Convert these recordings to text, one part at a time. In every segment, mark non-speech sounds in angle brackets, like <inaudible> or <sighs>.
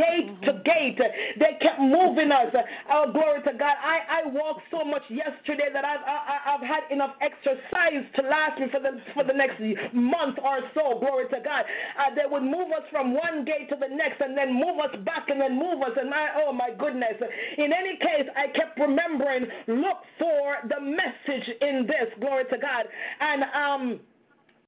gate mm-hmm. to gate. They kept moving us. Oh, glory to God. I, I walked so much yesterday that I've, I, I've had enough exercise to last me for the, for the next month or so. Glory to God. Uh, they would move us from one gate to the next and then move us back and then move us. And I, oh my goodness. In any case, I kept remembering, look for the message in this. Glory to God. And, um,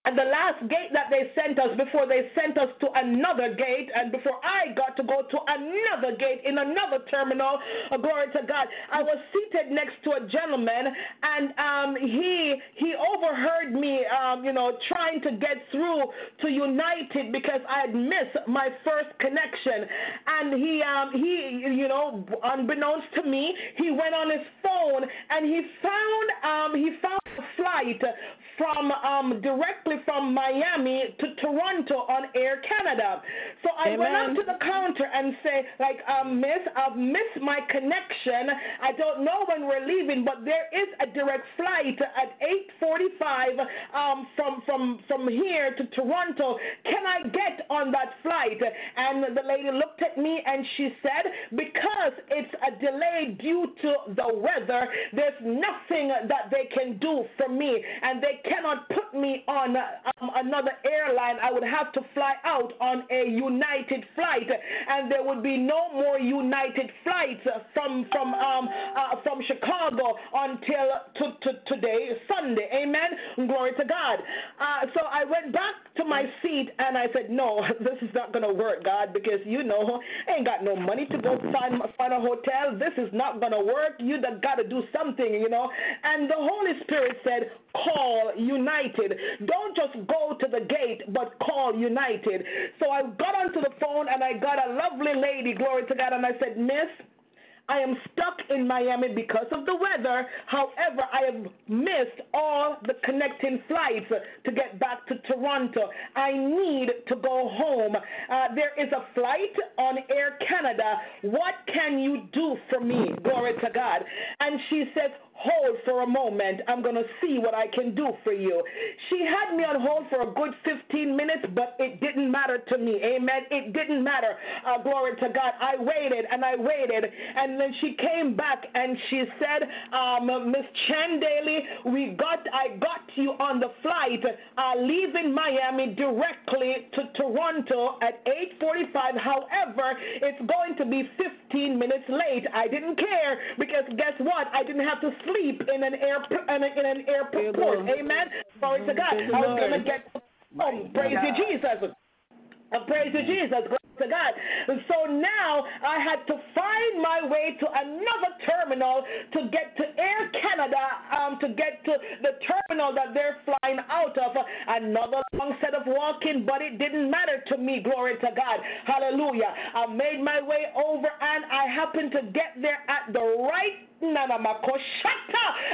and the last gate that they sent us before they sent us to another gate, and before I got to go to another gate in another terminal, uh, glory to God, I was seated next to a gentleman, and um, he he overheard me, um, you know, trying to get through to United because I had missed my first connection, and he um, he you know, unbeknownst to me, he went on his phone and he found um, he found a flight from um, directly from Miami to Toronto on Air Canada. So I Amen. went up to the counter and say, like, um, Miss, I've missed my connection. I don't know when we're leaving, but there is a direct flight at 8:45 um, from from from here to Toronto. Can I get on that flight? And the lady looked at me and she said, because it's a delay due to the weather, there's nothing that they can do for me, and they cannot put me on um, another airline. I would have to fly out on a United flight, and there would be no more United flights from from um, uh, from Chicago until to, to today, Sunday. Amen. Glory to God. Uh, so I went back to my seat and I said, No, <laughs> this is not going to work, God, because you know, I ain't got no money to go find, find a hotel. This is not going to work. You got to do something, you know. And the Holy Spirit said, Call United. Don't just go to the gate, but call United. So I got onto the phone and I got a lovely lady, glory to God, and I said, Miss, I am stuck in Miami because of the weather. However, I have missed all the connecting flights to get back to Toronto. I need to go home. Uh, there is a flight on Air Canada. What can you do for me? Glory to God. And she said, hold for a moment. I'm going to see what I can do for you. She had me on hold for a good 15 minutes, but it didn't matter to me. Amen. It didn't matter. Uh, glory to God. I waited and I waited. And then she came back and she said, um, Miss Chandeli, we got, I got you on the flight uh, leaving Miami directly to Toronto at 8.45. However, it's going to be 15 minutes late. I didn't care because guess what? I didn't have to sleep in an air in, a, in an airport. Amen. Glory to God. I was gonna get home. Praise you, Jesus. Praise you, Jesus. Glory to God. And so now I had to find my way to another terminal to get to Air Canada, um, to get to the terminal that they're flying out of. Another long set of walking, but it didn't matter to me. Glory to God. Hallelujah. I made my way over and I happened to get there at the right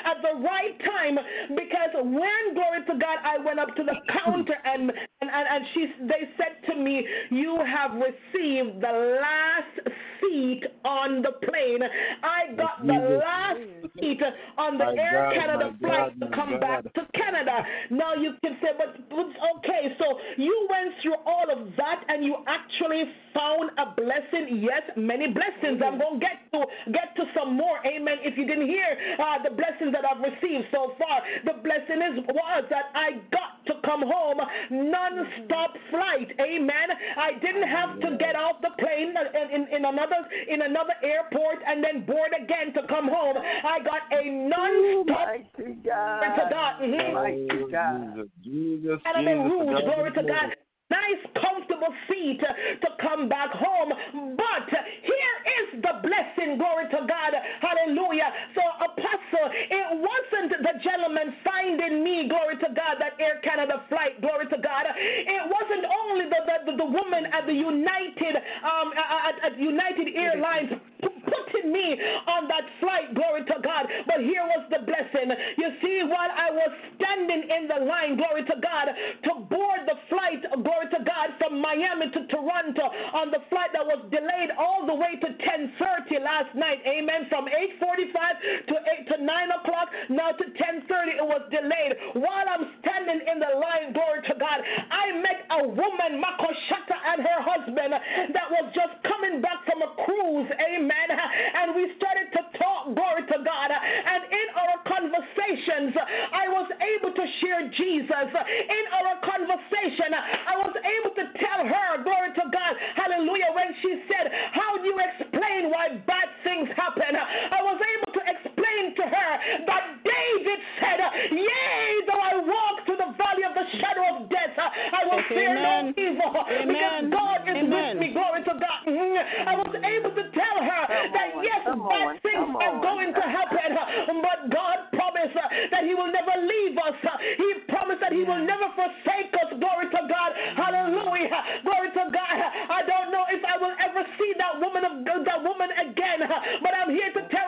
at the right time because when glory to God I went up to the counter and and, and, and she they said to me you have received the last seat on the plane. I got the last seat on the my Air God, Canada flight God, to come God. back to Canada. Now you can say but, but okay so you went through all of that and you actually found a blessing. Yes many blessings. I'm going to get to get to some more. Amen if you didn't hear uh, the blessings that I've received so far, the blessing is was that I got to come home non-stop flight. Amen. I didn't have to get off the plane in, in, in another in another airport and then board again to come home. I got a non-stop. to God. To God. Mm-hmm. God. Jesus, Jesus, Jesus, Rouge, glory to God nice, comfortable seat to come back home. But here is the blessing, glory to God. Hallelujah. So, Apostle, it wasn't the gentleman finding me, glory to God, that Air Canada flight, glory to God. It wasn't only the, the, the woman at the United, um, at, at United Airlines putting me on that flight, glory to God. But here was the blessing. You see, while I was standing in the line, glory to God, to board the flight, glory to God, from Miami to Toronto on the flight that was delayed all the way to 10:30 last night. Amen. From 8:45 to 8 to 9 o'clock, now to 10:30, it was delayed. While I'm standing in the line, glory to God, I met a woman, Makoshata, and her husband that was just coming back from a cruise. Amen. And we started to talk, glory to God. And in our conversations, I was able to share Jesus. In our conversation, I was able to tell her, glory to God, hallelujah, when she said, How do you explain why bad things happen? I was able to explain to her that David said, Yea, though I walk through the valley of the shadow of death, uh, I will fear no evil uh, because God is with me. Glory to God. Mm-hmm. I was able to tell her that yes, bad things are going to happen, uh, but God promised that He will never leave us. He promised that He will never forsake us. Glory to God. Hallelujah. Glory to God. I don't know if I will ever see that woman of that woman again, but I'm here to tell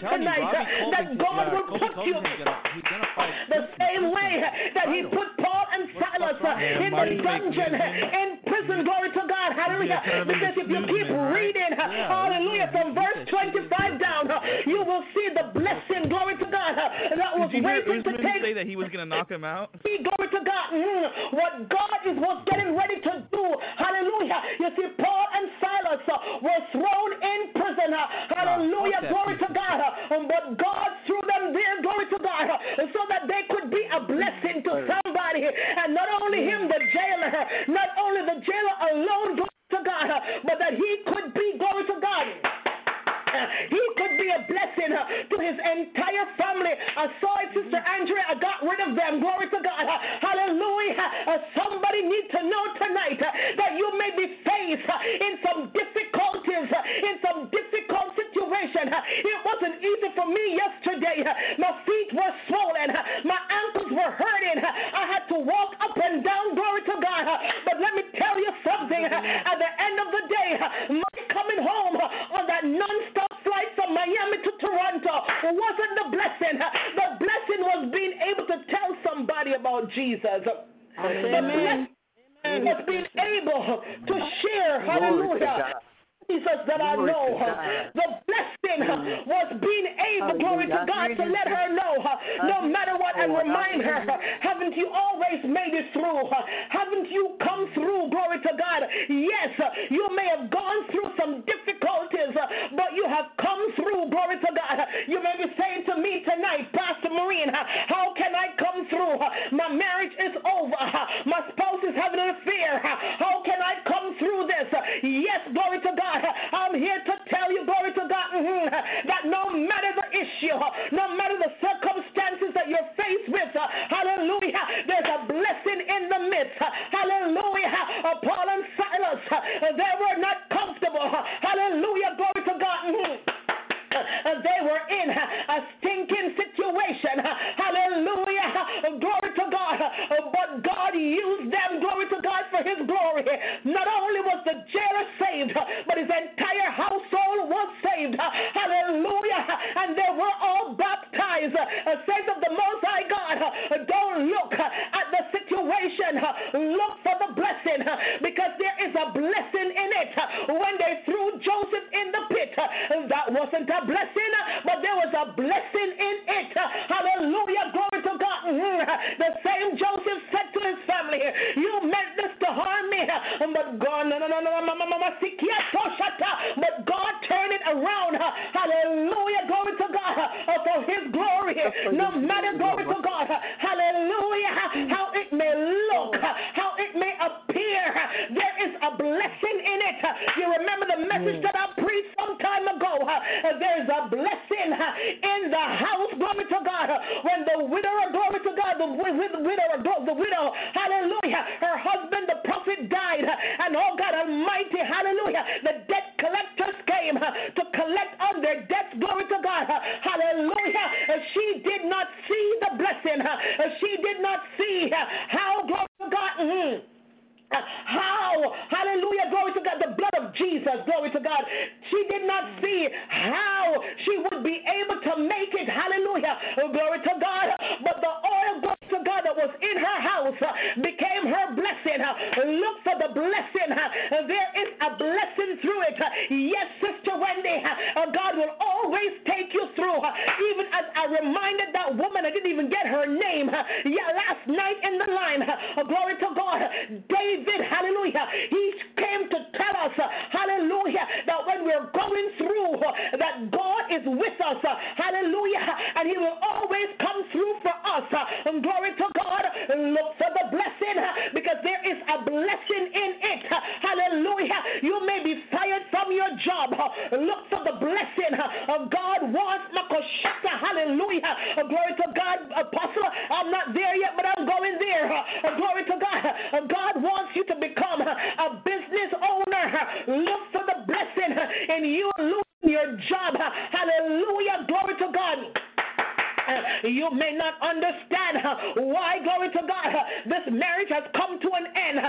tonight you, that God will put you the same way that He put Paul and Silas uh, in the dungeon, in prison. Glory to God. Hallelujah. Because if you keep reading, uh, hallelujah, from verse 25 down, uh, you will see the blessing. Glory to God. That was waiting to take. say that he was going to knock him out? <laughs> See, glory to God. Mm, what God is was getting ready to do. Hallelujah. You see, Paul and Silas were thrown in prison. Hallelujah. Glory to God. But God threw them there. Glory to God. So that they could be a blessing to somebody. And not only him, the jailer, not only the jailer alone, glory to God, but that he could be, glory to God he could be a blessing to his entire family. I saw it, Sister Andrea. I got rid of them. Glory to God. Hallelujah. Somebody needs to know tonight that you may be faced in some difficulties, in some difficult situation. Uh, it wasn't easy for me yesterday. My feet were swollen. Uh, my ankles were hurting. I had to walk up and down. Glory to God. But let me tell you something. At the end of the day, my coming home on that non-stop flight from Miami to Toronto wasn't the blessing. The blessing was being able to tell somebody about Jesus. Amen. The blessing was being able to share, hallelujah, Jesus that I know. The blessing was being able, glory to God, to let her know, no matter what, and remind her, haven't you always made it through? Haven't you come through, glory to God? Yes, you may have gone through some difficulties, but you have come through, glory to God. You may be saying to me tonight, Pastor Marine, how can I come through? My marriage is over. My spouse is having an affair. How can I come through this? Yes, glory to God. I'm here to tell you, glory to God, mm-hmm, that no matter the issue, no matter the circumstances that you're faced with, hallelujah, there's a blessing in the midst. Hallelujah. Paul and Silas, they were not comfortable. Hallelujah. Glory to God. Mm-hmm. Uh, they were in uh, a stinking situation. Uh, hallelujah. Glory to God. But God used them, glory to God, for his glory. Not only was the jailer saved, but his entire household was saved. Hallelujah. And they were all baptized. Says of the Most High God, don't look at the situation. Look for the blessing because there is a blessing in it. When they threw Joseph in the pit, that wasn't a blessing, but there was a blessing in it. Hallelujah. Glory to God. Mm-hmm. The same Joseph said to his family, You meant this to harm me, but God, no, no, no, no, but God turned it around. Hallelujah. Glory to God for his glory. No matter, glory to God. Hallelujah. How it how it may appear, there is a blessing in it. You remember the message mm. that I preached some time ago. There is a blessing in the house, glory to God. When the widower, glory to God, the widower, the widow, hallelujah, her husband, the prophet, died, and oh God Almighty, hallelujah, the debt collectors came to collect on their debts, glory to God, hallelujah. She did not see the blessing, she did not see how, glory to God. How, hallelujah, glory to God, the blood of Jesus, glory to God. She did not see how she would be able to make it, hallelujah, glory to God. But the oil, glory to God, that was in her house became her blessing. Look for the blessing. There is a blessing through it. Yes, Sister Wendy, God will always take you through. Even as I reminded that woman, I didn't even get her name. Yeah, last night in the line, glory to God, David David, hallelujah, he came to tell us, hallelujah, that when we're going through, that God is with us, hallelujah, and he will always come through for us. And glory to God, look for the blessing because there is a blessing in it. Hallelujah. You may be fired from your job. Look for the blessing. Of God wants Makoshaka. Hallelujah. Glory to God, Apostle. I'm not there yet, but I'm going there. Glory to God. God wants wants you to become a business owner. Look for the blessing in you losing your job. Hallelujah. Glory to God. You may not understand why, glory to God, this marriage has come to an end.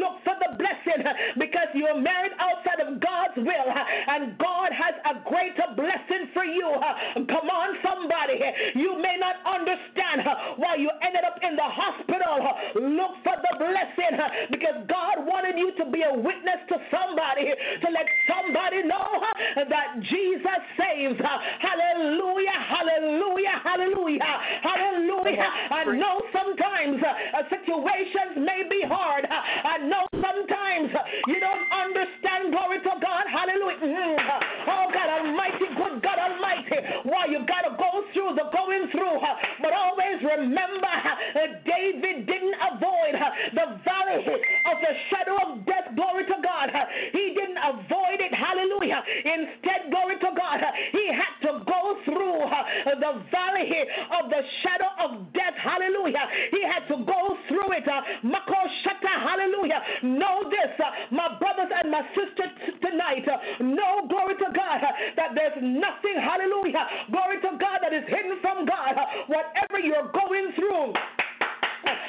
Look for the blessing because you're married outside of God's will, and God has a greater blessing for you. Come on, somebody. You may not understand why you ended up in the hospital. Look for the blessing because God wanted you to be a witness to somebody, to let somebody know that Jesus saves. Hallelujah, hallelujah, hallelujah. Hallelujah. Hallelujah. I know sometimes uh, situations may be hard. I know sometimes you don't understand. Glory to God. Hallelujah. Mm-hmm. Oh, God Almighty, good God Almighty. Why you got to go through the going through. But always remember, David didn't avoid the valley of the shadow of death. Glory to God. He didn't avoid it. Instead, glory to God, he had to go through the valley of the shadow of death. Hallelujah. He had to go through it. Uh, Makoshata. Hallelujah. Know this, uh, my brothers and my sisters tonight. Uh, know, glory to God, uh, that there's nothing, hallelujah, glory to God, that is hidden from God. Uh, whatever you're going through,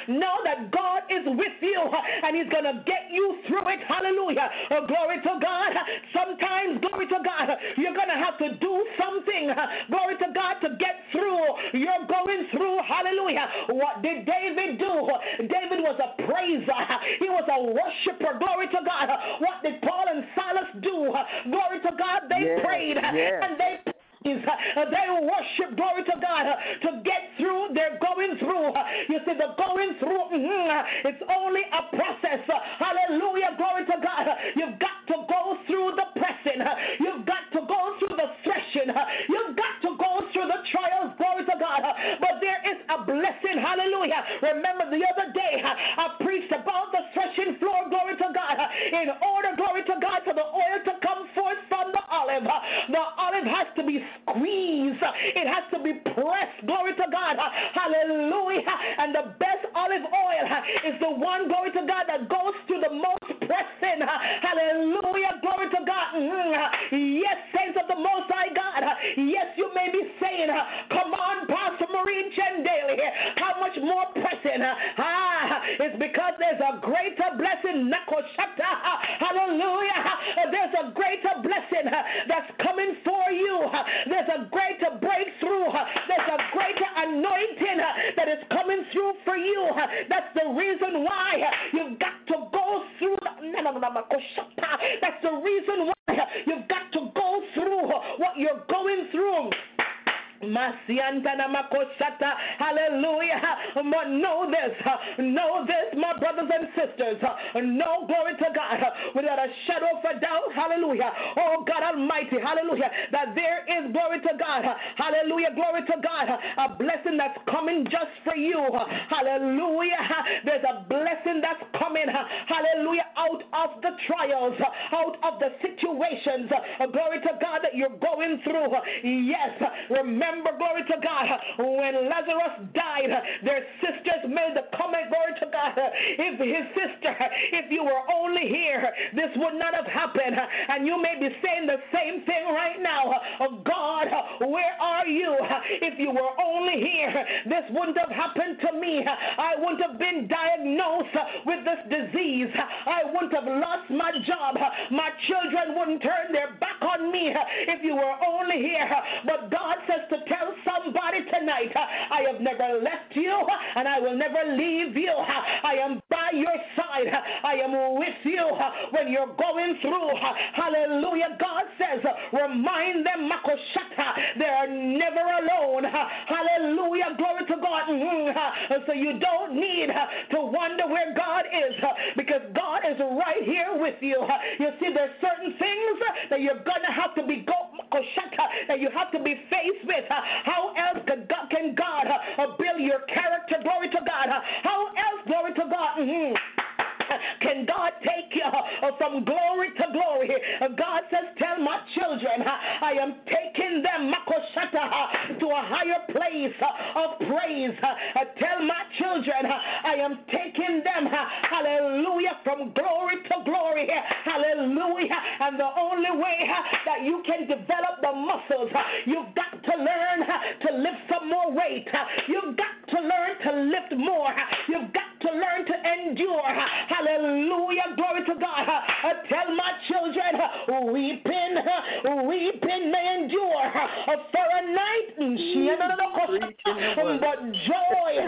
Know that God is with you and He's going to get you through it. Hallelujah. Oh, glory to God. Sometimes, glory to God, you're going to have to do something, glory to God, to get through. You're going through. Hallelujah. What did David do? David was a praiser, he was a worshiper. Glory to God. What did Paul and Silas do? Glory to God. They prayed and they Uh, they worship, glory to God, uh, to get through. They're going through. Uh, you see, the going through, mm-hmm, it's only a process. Hallelujah, glory to God. You've got to go through the pressing. You've got to go through the threshing. You've got to go through the trials, glory to God. But there is a blessing. Hallelujah. Remember the other day, I preached about the threshing floor, glory to God. In order, glory to God, for the oil to come forth from the olive, the olive has to be squeeze. It has to be pressed. Glory to God. Hallelujah. And the best olive oil is the one, glory to God, that goes to the most pressing. Hallelujah. Glory to God. Mm-hmm. Yes, saints of the Most High God. Yes, you may be saying, come on, Pastor Marie Jen Daly. How much more pressing? Ah, it's because there's a greater blessing. Hallelujah. There's a greater blessing that's coming for you. There's a greater breakthrough. There's a greater anointing that is coming through for you. That's the reason why you've got to go through. That's the reason why you've got to go through what you're going through. Hallelujah. But know this, know this, my brothers and sisters. No glory to God without a shadow of a doubt. Hallelujah. Oh God Almighty. Hallelujah. That there is glory to God. Hallelujah. Glory to God. A blessing that's coming just for you. Hallelujah. There's a blessing that's coming. Hallelujah. Out of the trials, out of the situations. Glory to God that you're going through. Yes. Remember remember, glory to God, when Lazarus died, their sisters made the comment, glory to God, if his sister, if you were only here, this would not have happened. And you may be saying the same thing right now. Oh God, where are you? If you were only here, this wouldn't have happened to me. I wouldn't have been diagnosed with this disease. I wouldn't have lost my job. My children wouldn't turn their back on me if you were only here. But God says to tell somebody tonight, I have never left you and I will never leave you. I am by your side. I am with you when you're going through. Hallelujah. God says, remind them, Makoshata, they are never alone. Hallelujah. Glory to God. Mm-hmm. So you don't need to wonder where God is because God is right here with you. You see, there's certain things that you're going to have to be go, that you have to be faced with. How else can God build your character? Glory to God. How else, glory to God? Mm-hmm. Can God take you uh, from glory to glory? Uh, God says, Tell my children, uh, I am taking them uh, to a higher place of praise. Tell my children, I am taking them, hallelujah, from glory to glory. Hallelujah. And the only way that you can develop the muscles, you've got to learn to lift some more weight. You've got to learn to lift more. You've got to learn to endure. Hallelujah. Glory to God. Tell my children, weeping, weeping may endure for a night, but joy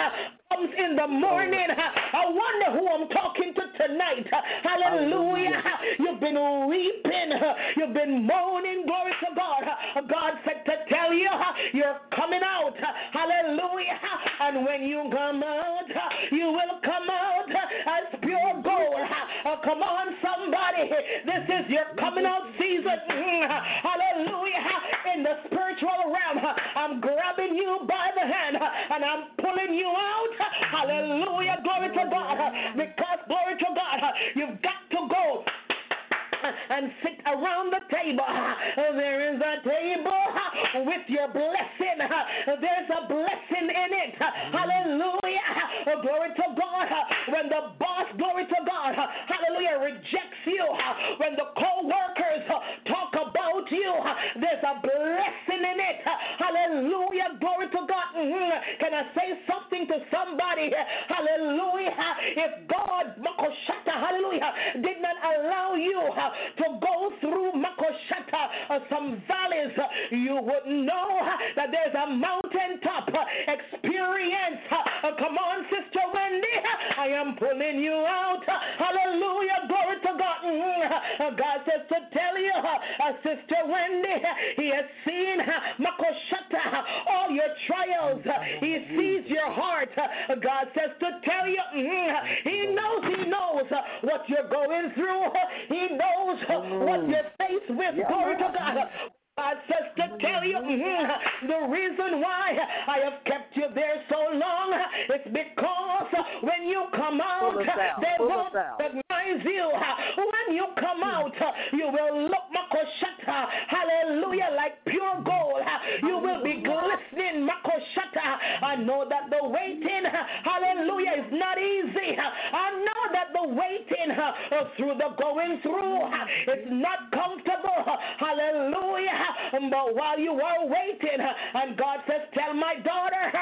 comes in the morning. I wonder who I'm talking to tonight. Hallelujah. You've been weeping. You've been moaning. Glory to God. God said to tell you you're coming out. Hallelujah. And when you come out, you will come out as pure gold. Uh, come on, somebody. This is your coming out season. Hallelujah. In the spiritual realm, I'm grabbing you by the hand and I'm pulling you out. Hallelujah. Glory to God. Because, glory to God, you've got to go and sit around the table. There is a table with your blessing. There's a blessing in it. Hallelujah. Glory to God. When the boss, glory to God, hallelujah, rejects you, when the co workers talk about you, there's a blessing in it. Hallelujah. Glory to God. Mm-hmm. Can I say something to somebody? Hallelujah. If God, hallelujah, did not allow you to go through Makoshata, uh, some valleys, uh, you would know uh, that there's a mountaintop experience. Come on, Sister Wendy, I am pulling you out. Hallelujah, glory to God. Mm-hmm. God says to tell you, uh, Sister Wendy, He has seen uh, Makoshata, uh, all your trials. He sees your heart. God says to tell you, mm-hmm. He knows, He knows what you're going through. He knows what mm. you're faced with. Glory to God. God says to tell you mm-hmm, the reason why I have kept you there so long is because when you come out, they won't recognize you. When you come out, you will look makoshata, hallelujah, like pure gold. You will be glistening makoshata. I know that the waiting, hallelujah, is not easy. I know that the waiting through the going through is not comfortable. Hallelujah. But while you are waiting, and God says, Tell my daughter,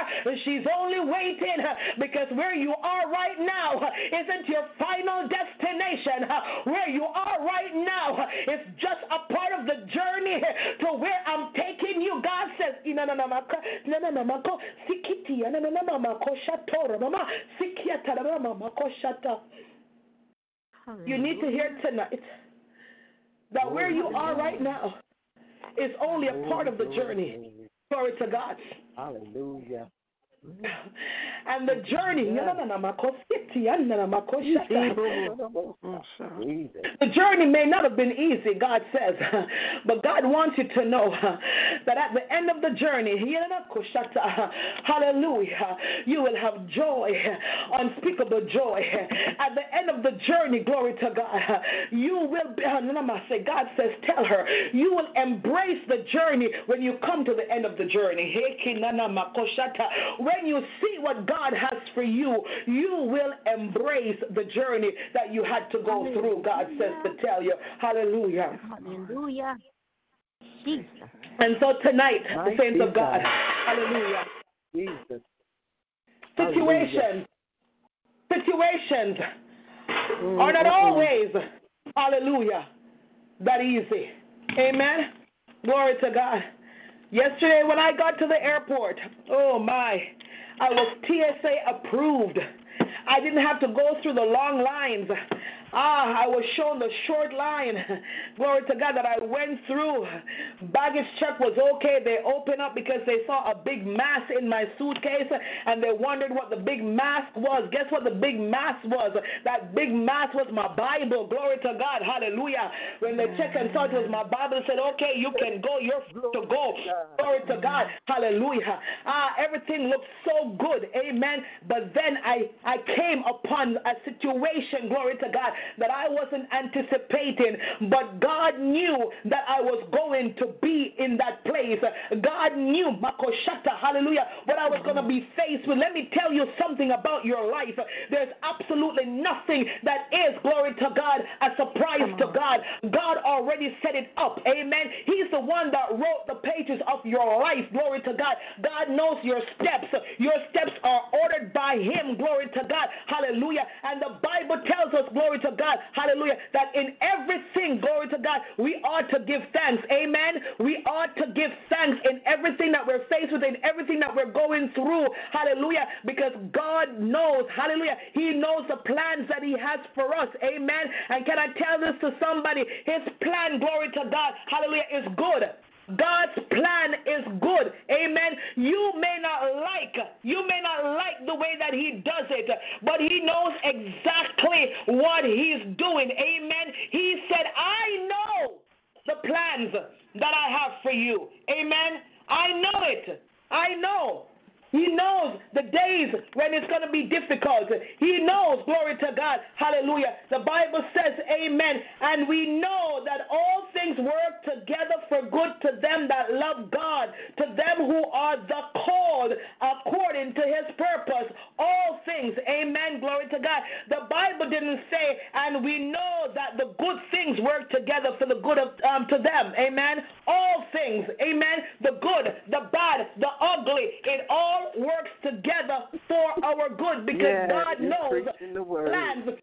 she's only waiting because where you are right now isn't your final destination. Where you are right now is just a part of the journey to where I'm taking you. God says, You need to hear tonight that where you are right now is only a part of the journey. Glory to God. Hallelujah. And the journey, the journey may not have been easy, God says, <laughs> but God wants you to know <laughs> that at the end of the journey, hallelujah, you will have joy, <laughs> unspeakable joy. At the end of the journey, glory to God, you will be, God says, tell her, you will embrace the journey when you come to the end of the journey. When you see what God has for you, you will embrace the journey that you had to go through, God says to tell you. Hallelujah. Hallelujah. Jesus. And so tonight, My the saints Jesus. of God, hallelujah. Jesus. Situations, situations mm-hmm. are not always, hallelujah, that easy. Amen. Glory to God. Yesterday, when I got to the airport, oh my, I was TSA approved. I didn't have to go through the long lines. Ah, I was shown the short line. <laughs> Glory to God that I went through. Baggage check was okay. They opened up because they saw a big mass in my suitcase and they wondered what the big mask was. Guess what the big mass was? That big mass was my Bible. Glory to God. Hallelujah. When they checked and saw it was my Bible, they said, okay, you can go. You're to go. Glory to God. Hallelujah. Ah, everything looked so good. Amen. But then I, I came upon a situation, glory to God, that I wasn't anticipating, but God knew that I was going to be in that place. God knew, Makoshata, hallelujah, what I was going to be faced with. Let me tell you something about your life. There's absolutely nothing that is, glory to God, a surprise to God. God already set it up. Amen. He's the one that wrote the pages of your life. Glory to God. God knows your steps. Your steps are ordered by Him. Glory to God. Hallelujah. And the Bible tells us, glory to God, hallelujah, that in everything, glory to God, we ought to give thanks. Amen. We ought to give thanks in everything that we're faced with, in everything that we're going through. Hallelujah. Because God knows, hallelujah, He knows the plans that He has for us. Amen. And can I tell this to somebody? His plan, glory to God, hallelujah, is good. God's plan is good. Amen. You may not like, you may not like the way that he does it, but he knows exactly what he's doing. Amen. He said, I know the plans that I have for you. Amen. I know it. I know. He knows the days when it's going to be difficult. He knows, glory to God, hallelujah. The Bible says, Amen. And we know that all things work together for good to them that love God, to them who are the called according to his purpose. All things, Amen, glory to God. The Bible didn't say, and we know that the good things work together for the good of um, to them, Amen. All things, Amen. The good, the bad, the ugly, it all works together for our good because yes, God knows plans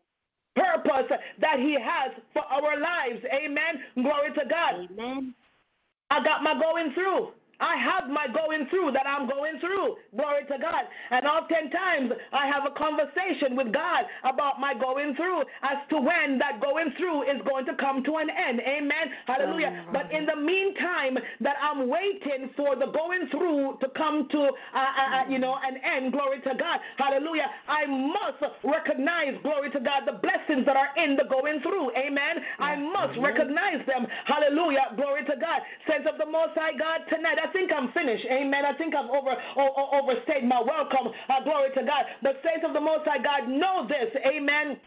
purpose that he has for our lives. Amen. Glory to God. Amen. I got my going through. I have my going through that I'm going through. Glory to God. And oftentimes I have a conversation with God about my going through as to when that going through is going to come to an end. Amen. Hallelujah. But in the meantime that I'm waiting for the going through to come to, uh, uh, uh, you know, an end. Glory to God. Hallelujah. I must recognize, glory to God, the blessings that are in the going through. Amen. I must recognize them. Hallelujah. Glory to God. Sense of the Most High God tonight. I think I'm finished. Amen. I think I've over, over overstayed my welcome. Uh, glory to God. But saints of the Most High God, know this. Amen.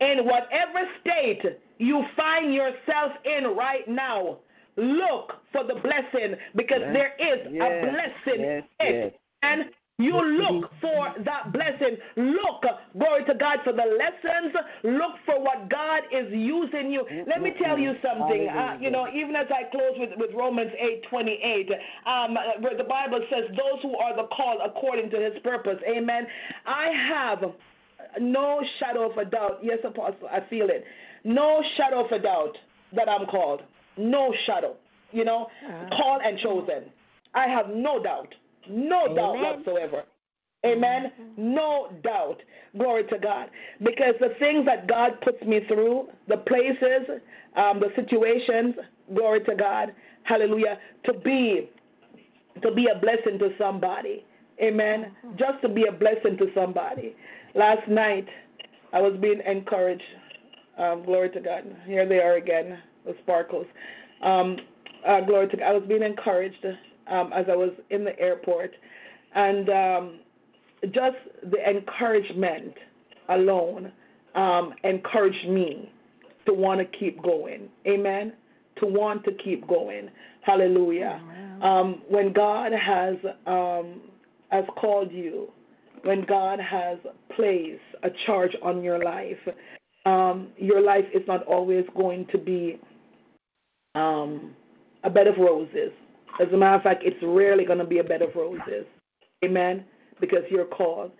In whatever state you find yourself in right now, look for the blessing because yes, there is yes, a blessing. Yes. And you look for that blessing. Look, glory to God, for the lessons. Look for what God is using you. Let me tell you something. Uh, you know, even as I close with, with Romans 8 28, um, where the Bible says, Those who are the called according to his purpose. Amen. I have no shadow of a doubt. Yes, Apostle, I feel it. No shadow of a doubt that I'm called. No shadow. You know, uh-huh. called and chosen. I have no doubt. No Amen. doubt whatsoever. Amen. No doubt. Glory to God. Because the things that God puts me through, the places, um, the situations, glory to God. Hallelujah. To be to be a blessing to somebody. Amen. Just to be a blessing to somebody. Last night, I was being encouraged. Um, glory to God. Here they are again, the sparkles. Um, uh, glory to God. I was being encouraged um, as I was in the airport. And um, just the encouragement alone um, encouraged me to want to keep going. Amen. To want to keep going. Hallelujah. Um, when God has um, has called you, when God has placed a charge on your life, um, your life is not always going to be um, a bed of roses. As a matter of fact, it's rarely going to be a bed of roses. Amen. Because you're called,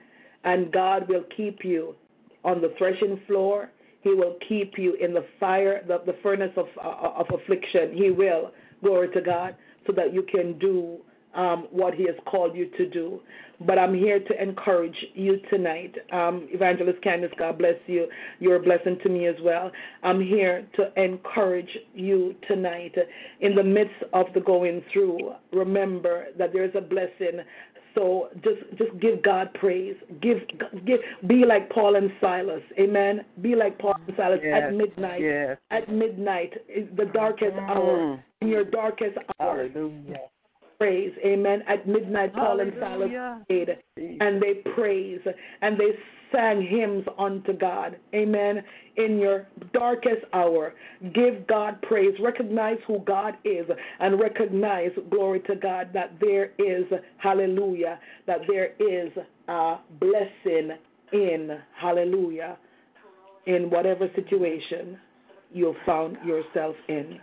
and God will keep you on the threshing floor. He will keep you in the fire, the, the furnace of, uh, of affliction. He will. Glory to God, so that you can do um, what He has called you to do. But I'm here to encourage you tonight. Um, Evangelist Candice, God bless you. You're a blessing to me as well. I'm here to encourage you tonight. In the midst of the going through, remember that there's a blessing so just just give God praise. Give give be like Paul and Silas. Amen. Be like Paul and Silas yes, at midnight. Yes. At midnight, the darkest mm. hour. In your darkest hour. Hallelujah. Praise. Amen. At midnight, Paul and Silas prayed and they praise and they sang hymns unto God. Amen. In your darkest hour, give God praise. Recognize who God is and recognize, glory to God, that there is, hallelujah, that there is a blessing in, hallelujah, in whatever situation you found yourself in.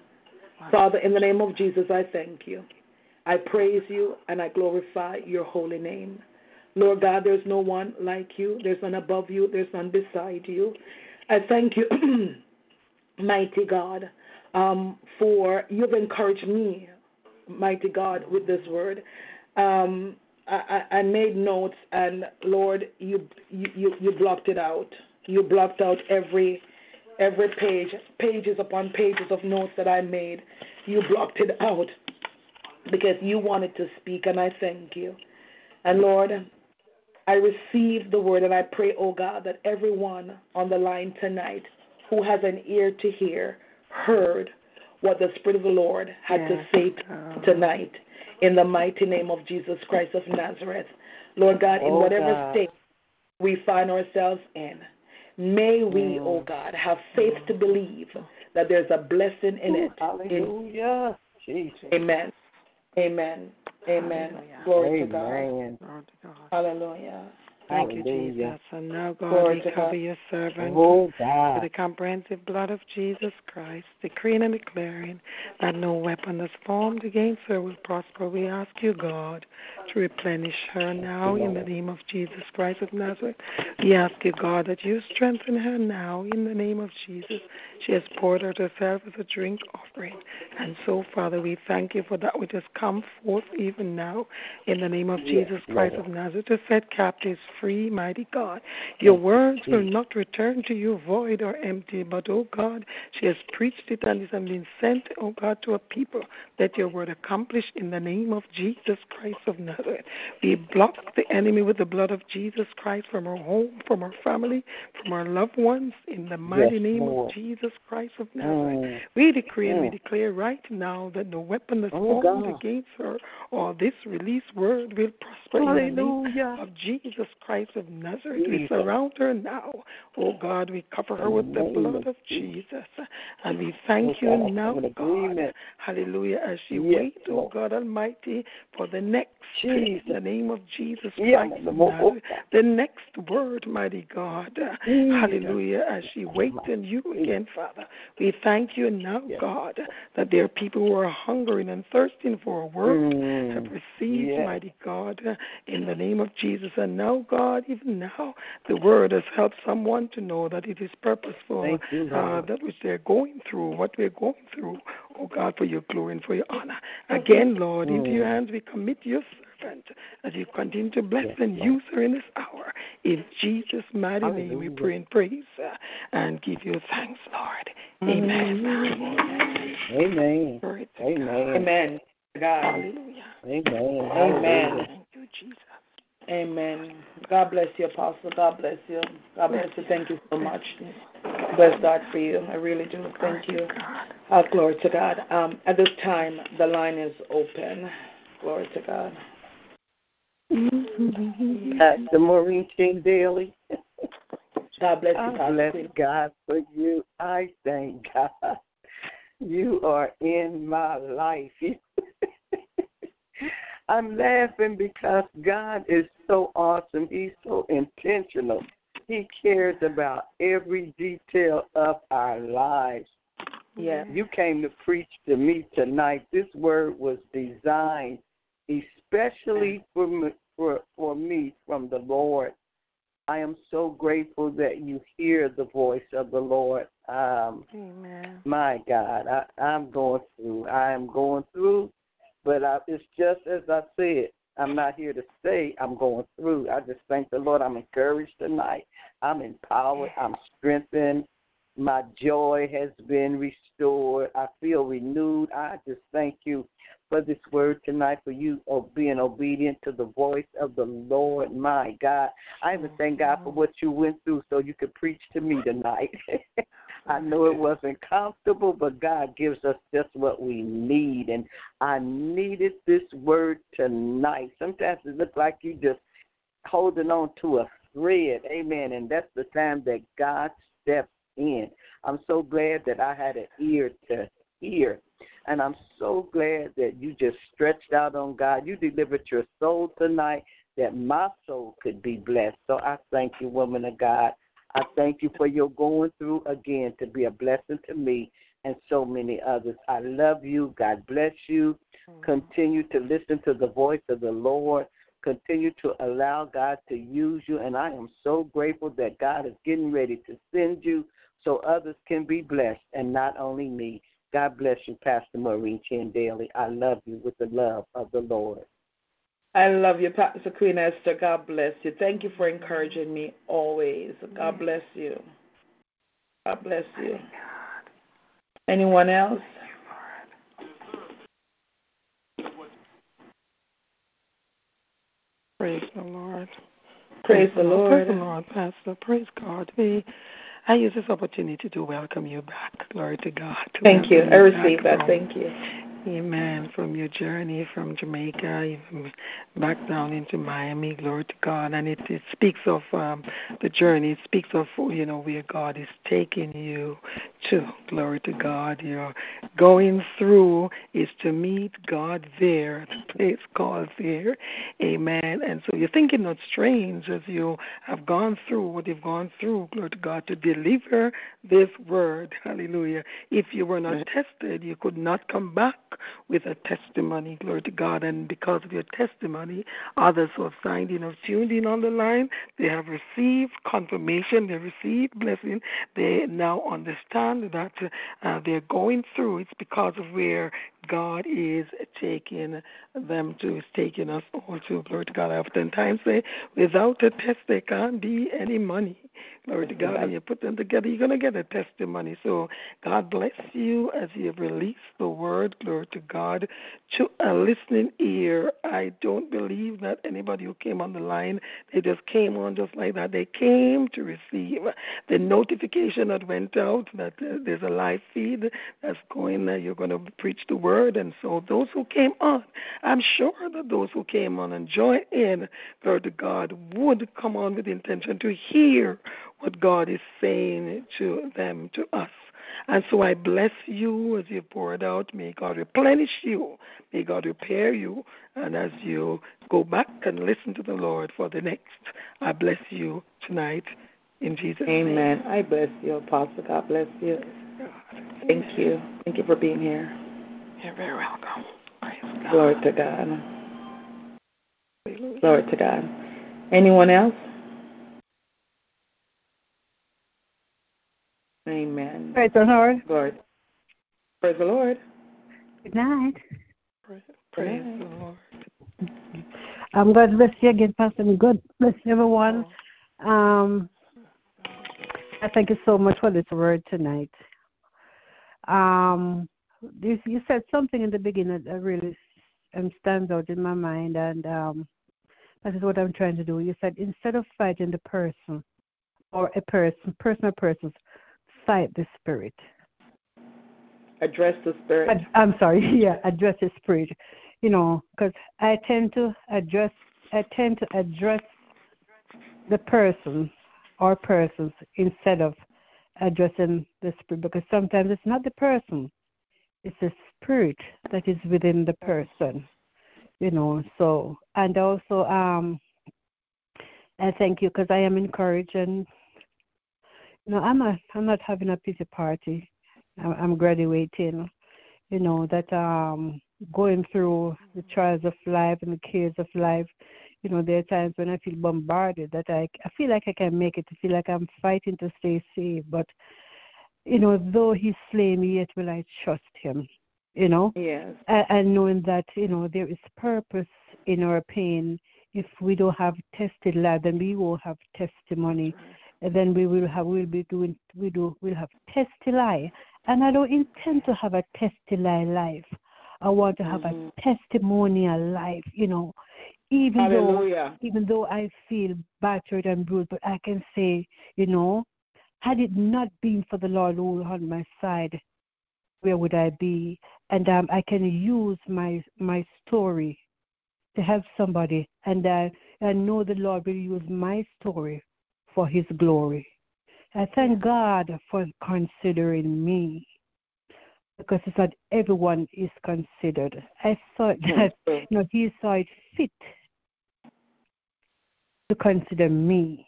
Father, in the name of Jesus, I thank you. I praise you and I glorify your holy name. Lord God, there's no one like you. There's none above you. There's none beside you. I thank you, <clears throat> mighty God, um, for you've encouraged me, mighty God, with this word. Um, I, I, made notes, and Lord, you, you you blocked it out. You blocked out every every page, pages upon pages of notes that I made. You blocked it out because you wanted to speak, and I thank you. And Lord, I receive the word, and I pray, oh God, that everyone on the line tonight who has an ear to hear heard what the Spirit of the Lord had yes. to say tonight in the mighty name of Jesus Christ of Nazareth. Lord God, in oh whatever God. state we find ourselves in, may we, mm. oh God, have faith to believe that there's a blessing in it. Hallelujah. In, Amen. Amen. Amen. Hallelujah. Glory Amen. to God. Glory to God. Hallelujah. Thank Hallelujah. you, Jesus. And now, God, Glory we cover God. your servant Oh, with the comprehensive blood of Jesus Christ, decreeing and declaring that no weapon that's formed against her will prosper. We ask you, God, to replenish her now in the name of Jesus Christ of Nazareth. We ask you, God, that you strengthen her now in the name of Jesus. She has poured out herself as a drink offering. And so, Father, we thank you for that which has come forth even now in the name of Jesus Christ of Nazareth to set captives free, mighty God. Your words will not return to you void or empty, but, oh God, she has preached it and it has been sent, oh God, to a people that your word accomplish in the name of Jesus Christ of Nazareth. We block the enemy with the blood of Jesus Christ from her home, from her family, from her loved ones, in the mighty Yes, name Lord. of Jesus Christ of Nazareth. Mm. We decree and we Mm. declare right now that no weapon that's Oh, formed God. against her or this released word will prosper in the name of Jesus Christ of Nazareth. We surround her now. Oh God, we cover her with the In the name blood of Jesus. And we thank Oh, you now, God. Hallelujah. As she waits, oh God Almighty, for the next Jesus. in the name of Jesus Christ more- Nazareth. The next word, mighty God. Hallelujah. As she waits in you again, Father. We thank you now, God, that there are people who are hungering and thirsting for a word Mm. have received, mighty God, in the name of Jesus. And now, God, even now, the word has helped someone to know that it is purposeful, Thank you, uh, that which they're going through, what we're going through, oh God, for your glory and for your honor. Again, Lord, into your Mm. hands we commit your servant as you continue to bless Yes, and Lord. use her in this hour. In Jesus' mighty name we pray and praise uh, and give you thanks, Lord. Amen. Amen. Glory to Amen. Amen. God. Hallelujah. Amen. Amen. Hallelujah. Thank you, Jesus. Amen. God bless you, Apostle. God bless you. God bless you. Thank you so much. Bless God for you. I really do. Thank you. Oh, glory to God. Um, at this time, the line is open. Glory to God. Pastor Maureen King Daly. God bless you, I Pastor bless. God for you. I thank God. You are in my life. <laughs> I'm laughing because God is so awesome. He's so intentional. He cares about every detail of our lives. Yeah. You came to preach to me tonight. This word was designed especially for me, for, for me from the Lord. I am so grateful that you hear the voice of the Lord. Um, Amen. my God, I, I'm going through. I am going through, but I, it's just as I said. I'm not here to say I'm going through. I just thank the Lord. I'm encouraged tonight. I'm empowered. I'm strengthened. My joy has been restored. I feel renewed. I just thank you for this word tonight, for you oh, being obedient to the voice of the Lord. My God. I even thank God for what you went through so you could preach to me tonight. <laughs> I know it wasn't comfortable, but God gives us just what we need. And I needed this word tonight. Sometimes it looks like you're just holding on to a thread. Amen. And that's the time that God steps in. I'm so glad that I had an ear to hear. And I'm so glad that you just stretched out on God. You delivered your soul tonight that my soul could be blessed. So I thank you, woman of God. I thank you for your going through again to be a blessing to me and so many others. I love you. God bless you. Mm-hmm. Continue to listen to the voice of the Lord. Continue to allow God to use you. And I am so grateful that God is getting ready to send you so others can be blessed and not only me. God bless you, Pastor Maureen Chin Daly. I love you with the love of the Lord. I love you, Pastor Queen Esther. God bless you. Thank you for encouraging me always. God bless you. God bless you. Anyone else? Praise the Lord. Praise the Lord. Praise the Lord, Pastor. Praise God. We, I use this opportunity to welcome you back. Glory to God. Thank you. I receive back that. from- Thank you. Amen. From your journey from Jamaica back down into Miami, glory to God. And it, it speaks of um, the journey. It speaks of you know where God is taking you to. Glory to God. You're going through is to meet God there, the place called there. Amen. And so you're thinking not strange as you have gone through what you've gone through, glory to God, to deliver this word. Hallelujah. If you were not tested, you could not come back with a testimony, glory to God. And because of your testimony, others who have signed in, have tuned in on the line, they have received confirmation, they received blessing. They now understand that uh, they're going through. It's because of where God is taking them to, is taking us all to. Glory to God. I oftentimes say, without a test, there can't be any money. Glory to God. And you put them together, you're going to get a testimony. So God bless you as you have released the word. Glory to God. To a listening ear, I don't believe that anybody who came on the line, they just came on just like that. They came to receive the notification that went out that uh, there's a live feed that's going that you're going to preach the word. And so those who came on, I'm sure that those who came on and joined in, glory to God, would come on with the intention to hear what God is saying to them, to us. And so I bless you as you pour it out. May God replenish you. May God repair you. And as you go back and listen to the Lord for the next, I bless you tonight in Jesus' name. Amen. I bless you, Apostle. God bless you. Thank you. Thank you for being here. You're very welcome. Praise God. Glory to God. Glory to God. Anyone else? Amen. Praise the Lord. Lord. Praise the Lord. Good night. Praise, praise the Lord. Um, God bless you again, Pastor. and God bless everyone. Um, I thank you so much for this word tonight. Um, you, you said something in the beginning that really um, stands out in my mind, and um, That is what I'm trying to do. You said instead of fighting the person or a person, person or persons, fight the spirit. Address the spirit. Ad- I'm sorry, <laughs> yeah, address the spirit. You know, because I tend to address, I tend to address the person or persons instead of addressing the spirit because sometimes it's not the person, it's the spirit that is within the person. You know, so and also um I thank you because I am encouraged and you know I'm a I'm not having a pity party. I'm, I'm graduating. You know that um going through the trials of life and the cares of life you know, there are times when I feel bombarded that I, I feel like I can make it, I feel like I'm fighting to stay safe. But, you know, though he slay me, yet will I trust him, you know? Yes. And, and knowing that, you know, there is purpose in our pain. If we don't have tested life, then we will have testimony. And then we will have, we'll be doing, we do, we'll have testimony. And I don't intend to have a testimony life. I want to have mm-hmm. a testimonial life, you know even Hallelujah. though even though I feel battered and bruised, but I can say, you know, had it not been for the Lord who on my side, where would I be? And um, I can use my my story to help somebody, and I, I know the Lord will use my story for His glory. I thank God for considering me because it's not everyone is considered. I thought that you know He saw it fit to consider me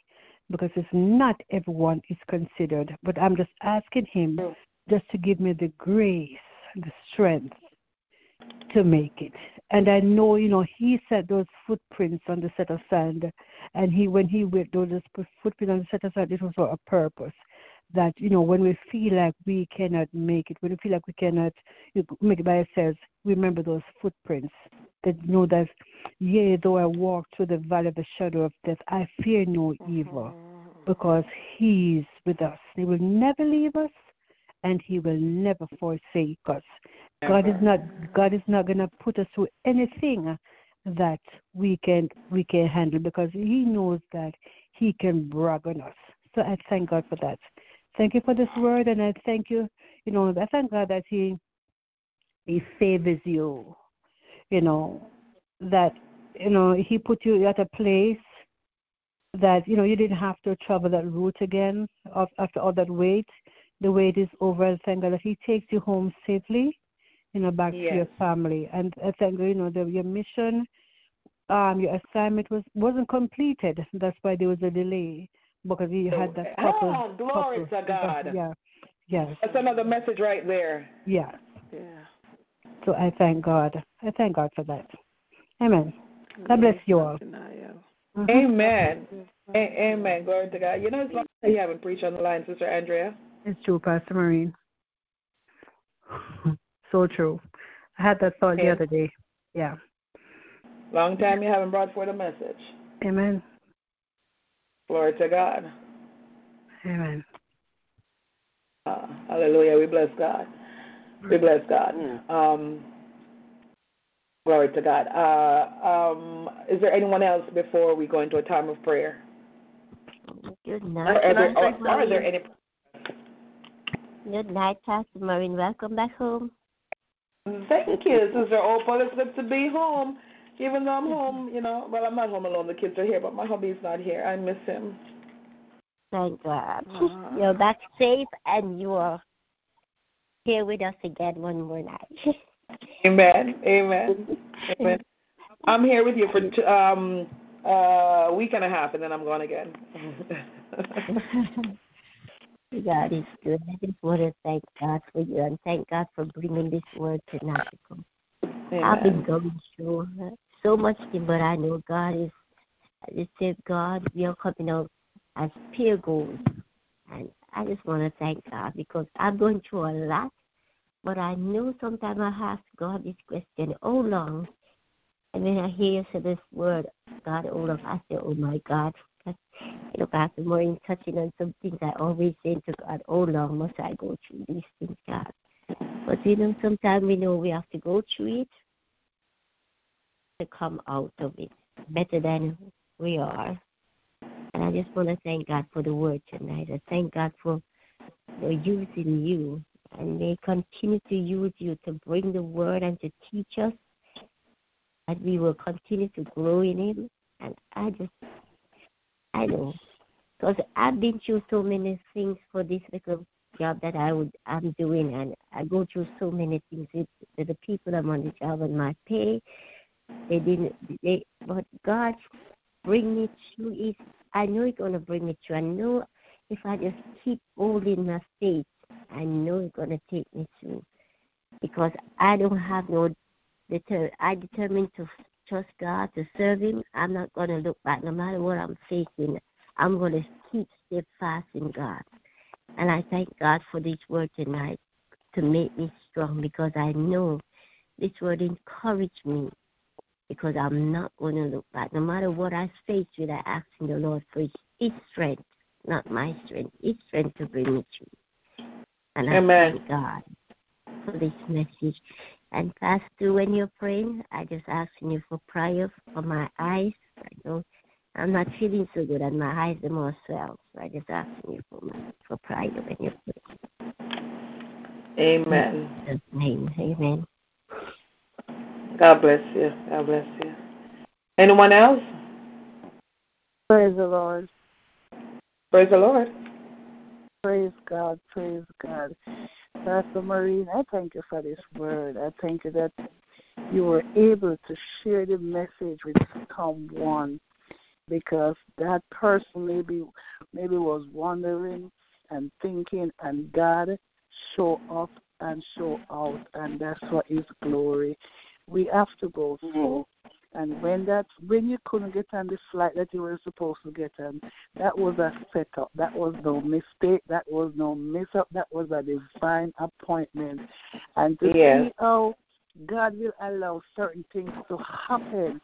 because it's not everyone is considered. But I'm just asking him mm. just to give me the grace, the strength to make it. And I know, you know, he set those footprints on the set of sand, and he, when he went those footprints on the set of sand, it was for a purpose. That you know, when we feel like we cannot make it, when we feel like we cannot make it by ourselves, remember those footprints that know that, yea, though I walk through the valley of the shadow of death, I fear no evil mm-hmm. because He's with us. He will never leave us and He will never forsake us. God is not God is not gonna put us through anything that we can we can handle because He knows that He can brag on us. So I thank God for that. Thank you for this word and I thank you, you know, I thank God that He He favors you you know, that, you know, he put you at a place that, you know, you didn't have to travel that route again after all that wait. The wait is over. Thank God that he takes you home safely, you know, back yes. to your family. And I thank you know, the, your mission, um, your assignment was, wasn't completed. That's why there was a delay because you had that couple. Oh, glory couple, to God. Yeah. Yes. That's another message right there. Yes. Yeah. So I thank God. I thank God for that. Amen. God bless you all. Mm-hmm. Amen. A- amen. Glory to God. You know, it's long you haven't preached on the line, Sister Andrea. It's true, Pastor Maureen. <laughs> so true. I had that thought okay. the other day. Yeah. Long time you haven't brought forth a message. Amen. Glory to God. Amen. Uh, hallelujah. We bless God. We bless God. Um, glory to God. Uh, um, is there anyone else before we go into a time of prayer? Good night. Are, there, are, are there any? Good night, Pastor Maureen. Welcome back home. Thank you, Sister Opal. It's good to be home. Even though I'm home, you know, well, I'm not home alone. The kids are here, but my hubby's not here. I miss him. Thank God. Uh, You're back safe and you are here with us again one more night. <laughs> Amen. Amen. Amen. <laughs> I'm here with you for um, uh, a week and a half, and then I'm gone again. <laughs> God is good. I just want to thank God for you and thank God for bringing this word tonight. Amen. I've been going through so much, but I know God is. I just said, God, we are coming out as pure gold, and I just want to thank God because I'm going through a lot, but I know sometimes I ask God this question, oh, how long? And when I hear you this word, God, oh, how long? I say, oh my God. You know, Pastor Maureen touching on some things I always say to God, oh, how long must I go through these things, God? But you know, sometimes we know we have to go through it to come out of it. better than we are. And I just want to thank God for the word tonight. I thank God for, for using you and may continue to use you to bring the word and to teach us. And we will continue to grow in Him. And I just, I know, because I've been through so many things for this little job that I would I'm doing, and I go through so many things with, with the people I'm on the job and my pay. They didn't, they, but God bring me through it. I know He's gonna bring me through. I know if I just keep holding my faith, I know He's gonna take me through. Because I don't have no deter. I determined to trust God to serve Him. I'm not gonna look back, no matter what I'm facing. I'm gonna keep steadfast in God. And I thank God for this word tonight to make me strong because I know this word encouraged me because I'm not going to look back. No matter what I face with, I ask the Lord for His strength, not my strength, His strength to bring me through. And I Amen. thank God for this message. And Pastor, when you're praying, I just asking you for prayer for my eyes. I know I'm not feeling so good, and my eyes are more swelled. So I just asking you for my, for prayer when you're praying. Amen. In name, Amen. God bless you. God bless you. Anyone else? Praise the Lord. Praise the Lord. Praise God. Praise God. Pastor Maureen, I thank you for this word. I thank you that you were able to share the message with someone because that person maybe maybe was wondering and thinking and God show up and show out and that's what is glory. We have to go mm-hmm. through. And when that when you couldn't get on the flight that you were supposed to get on, that was a setup. That was no mistake. That was no mess up. That was a divine appointment. And to Yes. see how God will allow certain things to happen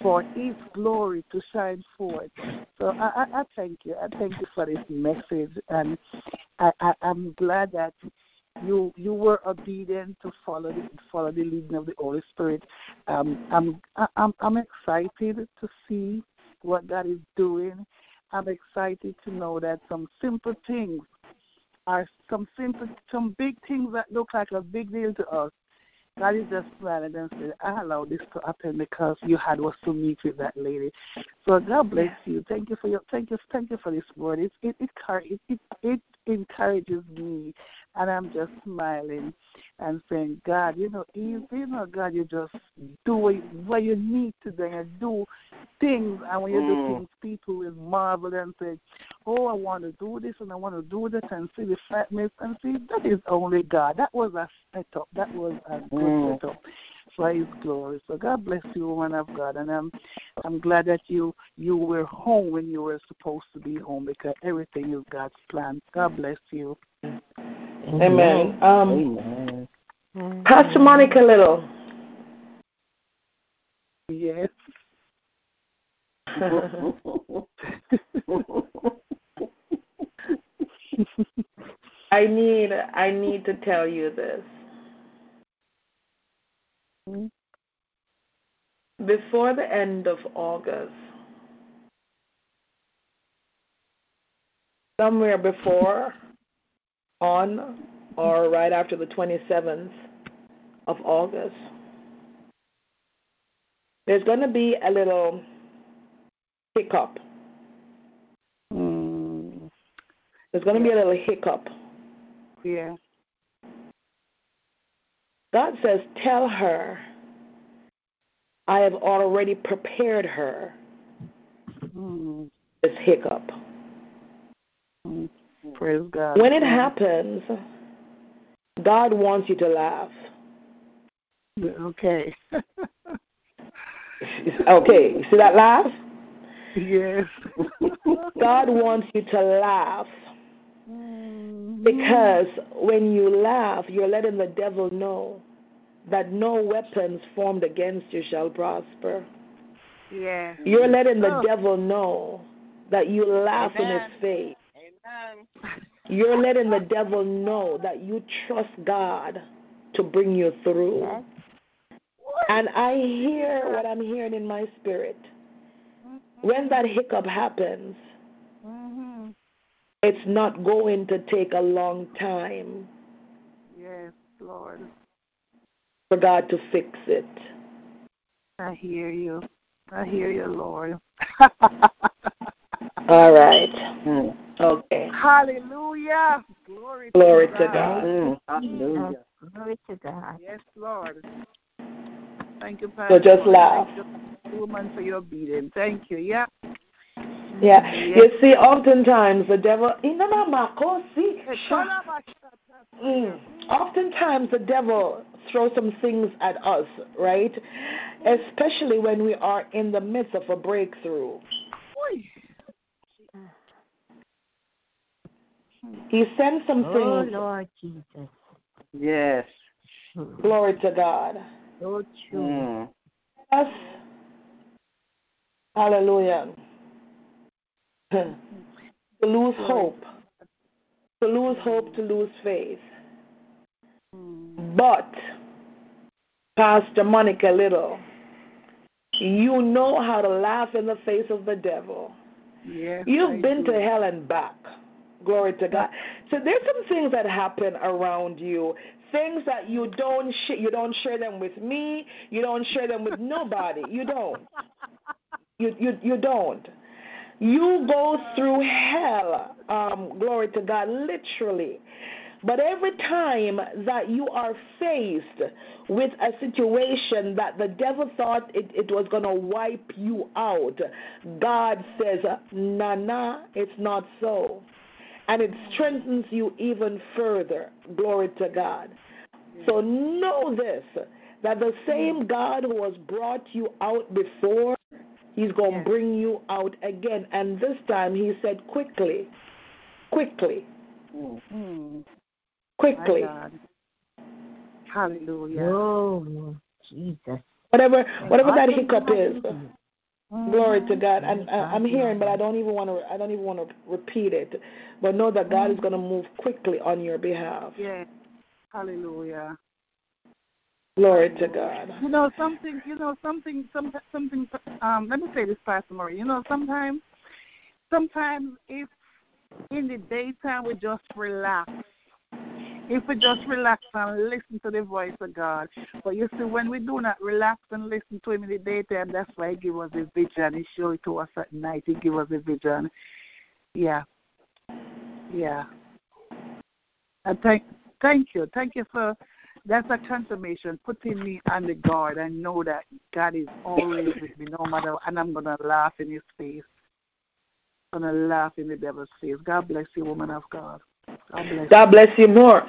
for His glory to shine forth. So I, I, I thank you. I thank you for this message, and I, I, I'm glad that you you were obedient to follow the follow the leading of the Holy Spirit. Um, I'm I'm I'm excited to see what God is doing. I'm excited to know that some simple things are some simple some big things that look like a big deal to us. God is just smiling and saying, I allowed this to happen because you had was to meet with that lady. So God bless you. Thank you for your thank you thank you for this word. It it it it, it, it encourages me and I'm just smiling and saying, God, you know, you, you know, God, you just do what, you need to do and do things. And when you do Mm. things, people will marvel and say, oh, I want to do this and I want to do that and see the fatness and see that is only God. That was a setup. That was a good Mm. setup for His glory. So God bless you, woman of God, and I'm I'm glad that you you were home when you were supposed to be home because everything is God's plan. God bless you. Amen. Um, Amen. Pastor Monica Little. Yes. <laughs> <laughs> <laughs> I need I need to tell you this. Before the end of August, somewhere before, on, or right after the 27th of August, there's going to be a little hiccup. Mm, There's going to be a little hiccup. yeah. God says, Tell her I have already prepared her Mm, this hiccup. mm. Praise God. When it happens, God wants you to laugh. Okay. <laughs> Okay, see that laugh? <laughs> yes. God wants you to laugh Mm, because when you laugh, you're letting the devil know that no weapons formed against you shall prosper. yeah. You're letting the Oh. devil know that you laugh in his face. Amen. You're letting the devil know that you trust God to bring you through. Yes. And I hear what I'm hearing in my spirit. when that hiccup happens, Mm-hmm. It's not going to take a long time Yes, Lord. for God to fix it. I hear you. I hear you, Lord. <laughs> <laughs> All right. Mm. Okay. Hallelujah. Glory, Glory to to God. God. Mm. Hallelujah. Glory to God. Yes, Lord. Thank you, Father. So just laugh. Thank you, woman, for your obedience. Thank you. Yeah. Yeah. You see, oftentimes the devil. Mm. <laughs> Oftentimes the devil throws some things at us, right? Especially when we are in the midst of a breakthrough. He sends some things. Oh. Lord Jesus. Yes. Glory to God. So true. Mm. Hallelujah. To lose hope. To lose mm. hope, to lose faith. Mm. But, Pastor Monica Little, you know how to laugh in the face of the devil. Yes. You've I been do. to hell and back. Glory to God. So there's some things that happen around you, things that you don't sh- you don't share them with me. You don't share them with nobody. You don't. You you you don't. You go through hell. Um, glory to God, literally. But every time that you are faced with a situation that the devil thought it, it was going to wipe you out, God says, nah, nah, it's not so. And it strengthens you even further. Glory to God. So know this that the same God who has brought you out before, he's going to Yes. bring you out again. And this time he said, quickly, quickly, Mm. My quickly. Hallelujah. Oh, Jesus. Whatever, whatever that hiccup is. Glory to God. And uh, I'm hearing, but I don't even want to. I don't even want to repeat it. But know that God is going to move quickly on your behalf. Yes. Hallelujah. Glory to God. You know something. You know something. Some something. Um, let me say this, Pastor Murray. You know sometimes, sometimes if in the daytime we just relax, if we just relax and listen to the voice of God. But you see, when we do not relax and listen to Him in the daytime, that's why He give us a vision. He show it to us at night. He give us a vision. Yeah, yeah. And thank, thank you, thank you for that's a confirmation, putting me on the guard and know that God is always with me, no matter. And I'm gonna laugh in His face. I'm gonna laugh in the devil's face. God bless you, woman of God. God bless. God bless you more.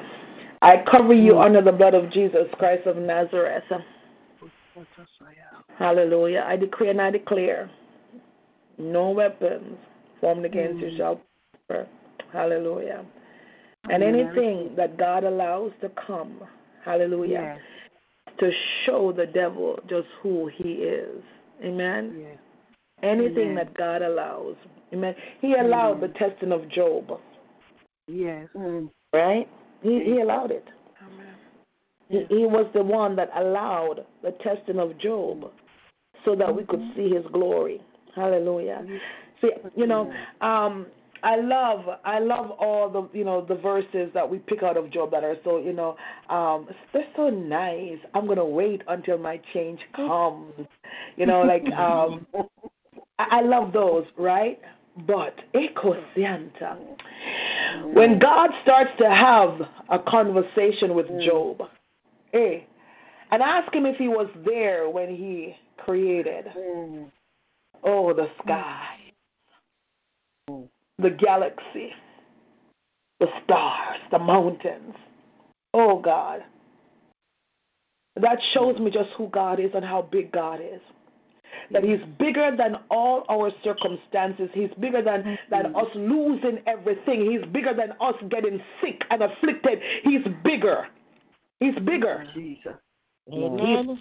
I cover you Mm. under the blood of Jesus Christ of Nazareth. Hallelujah. I decree and I declare no weapons formed against you Mm. shall prosper. Hallelujah. And Amen. anything that God allows to come, hallelujah, Yes, to show the devil just who he is. Amen. yes, Anything Amen. that God allows. Amen. He allowed the testing of Job, yes. Mm. right? He, he allowed it. Amen. He, he was the one that allowed the testing of Job so that we could see his glory. Hallelujah. See, you know, um, I love I love all the you know the verses that we pick out of Job that are so you know um they're so nice. I'm gonna wait until my change comes. You know, like um I, I love those, right? But Ekosianta, when God starts to have a conversation with Job, eh, and ask him if he was there when he created, Mm. oh, the sky, the galaxy, the stars, the mountains. Oh, God. That shows me just who God is and how big God is. That He's bigger than all our circumstances. He's bigger than, than mm-hmm. us losing everything. He's bigger than us getting sick and afflicted. He's bigger. He's bigger. Jesus. Amen.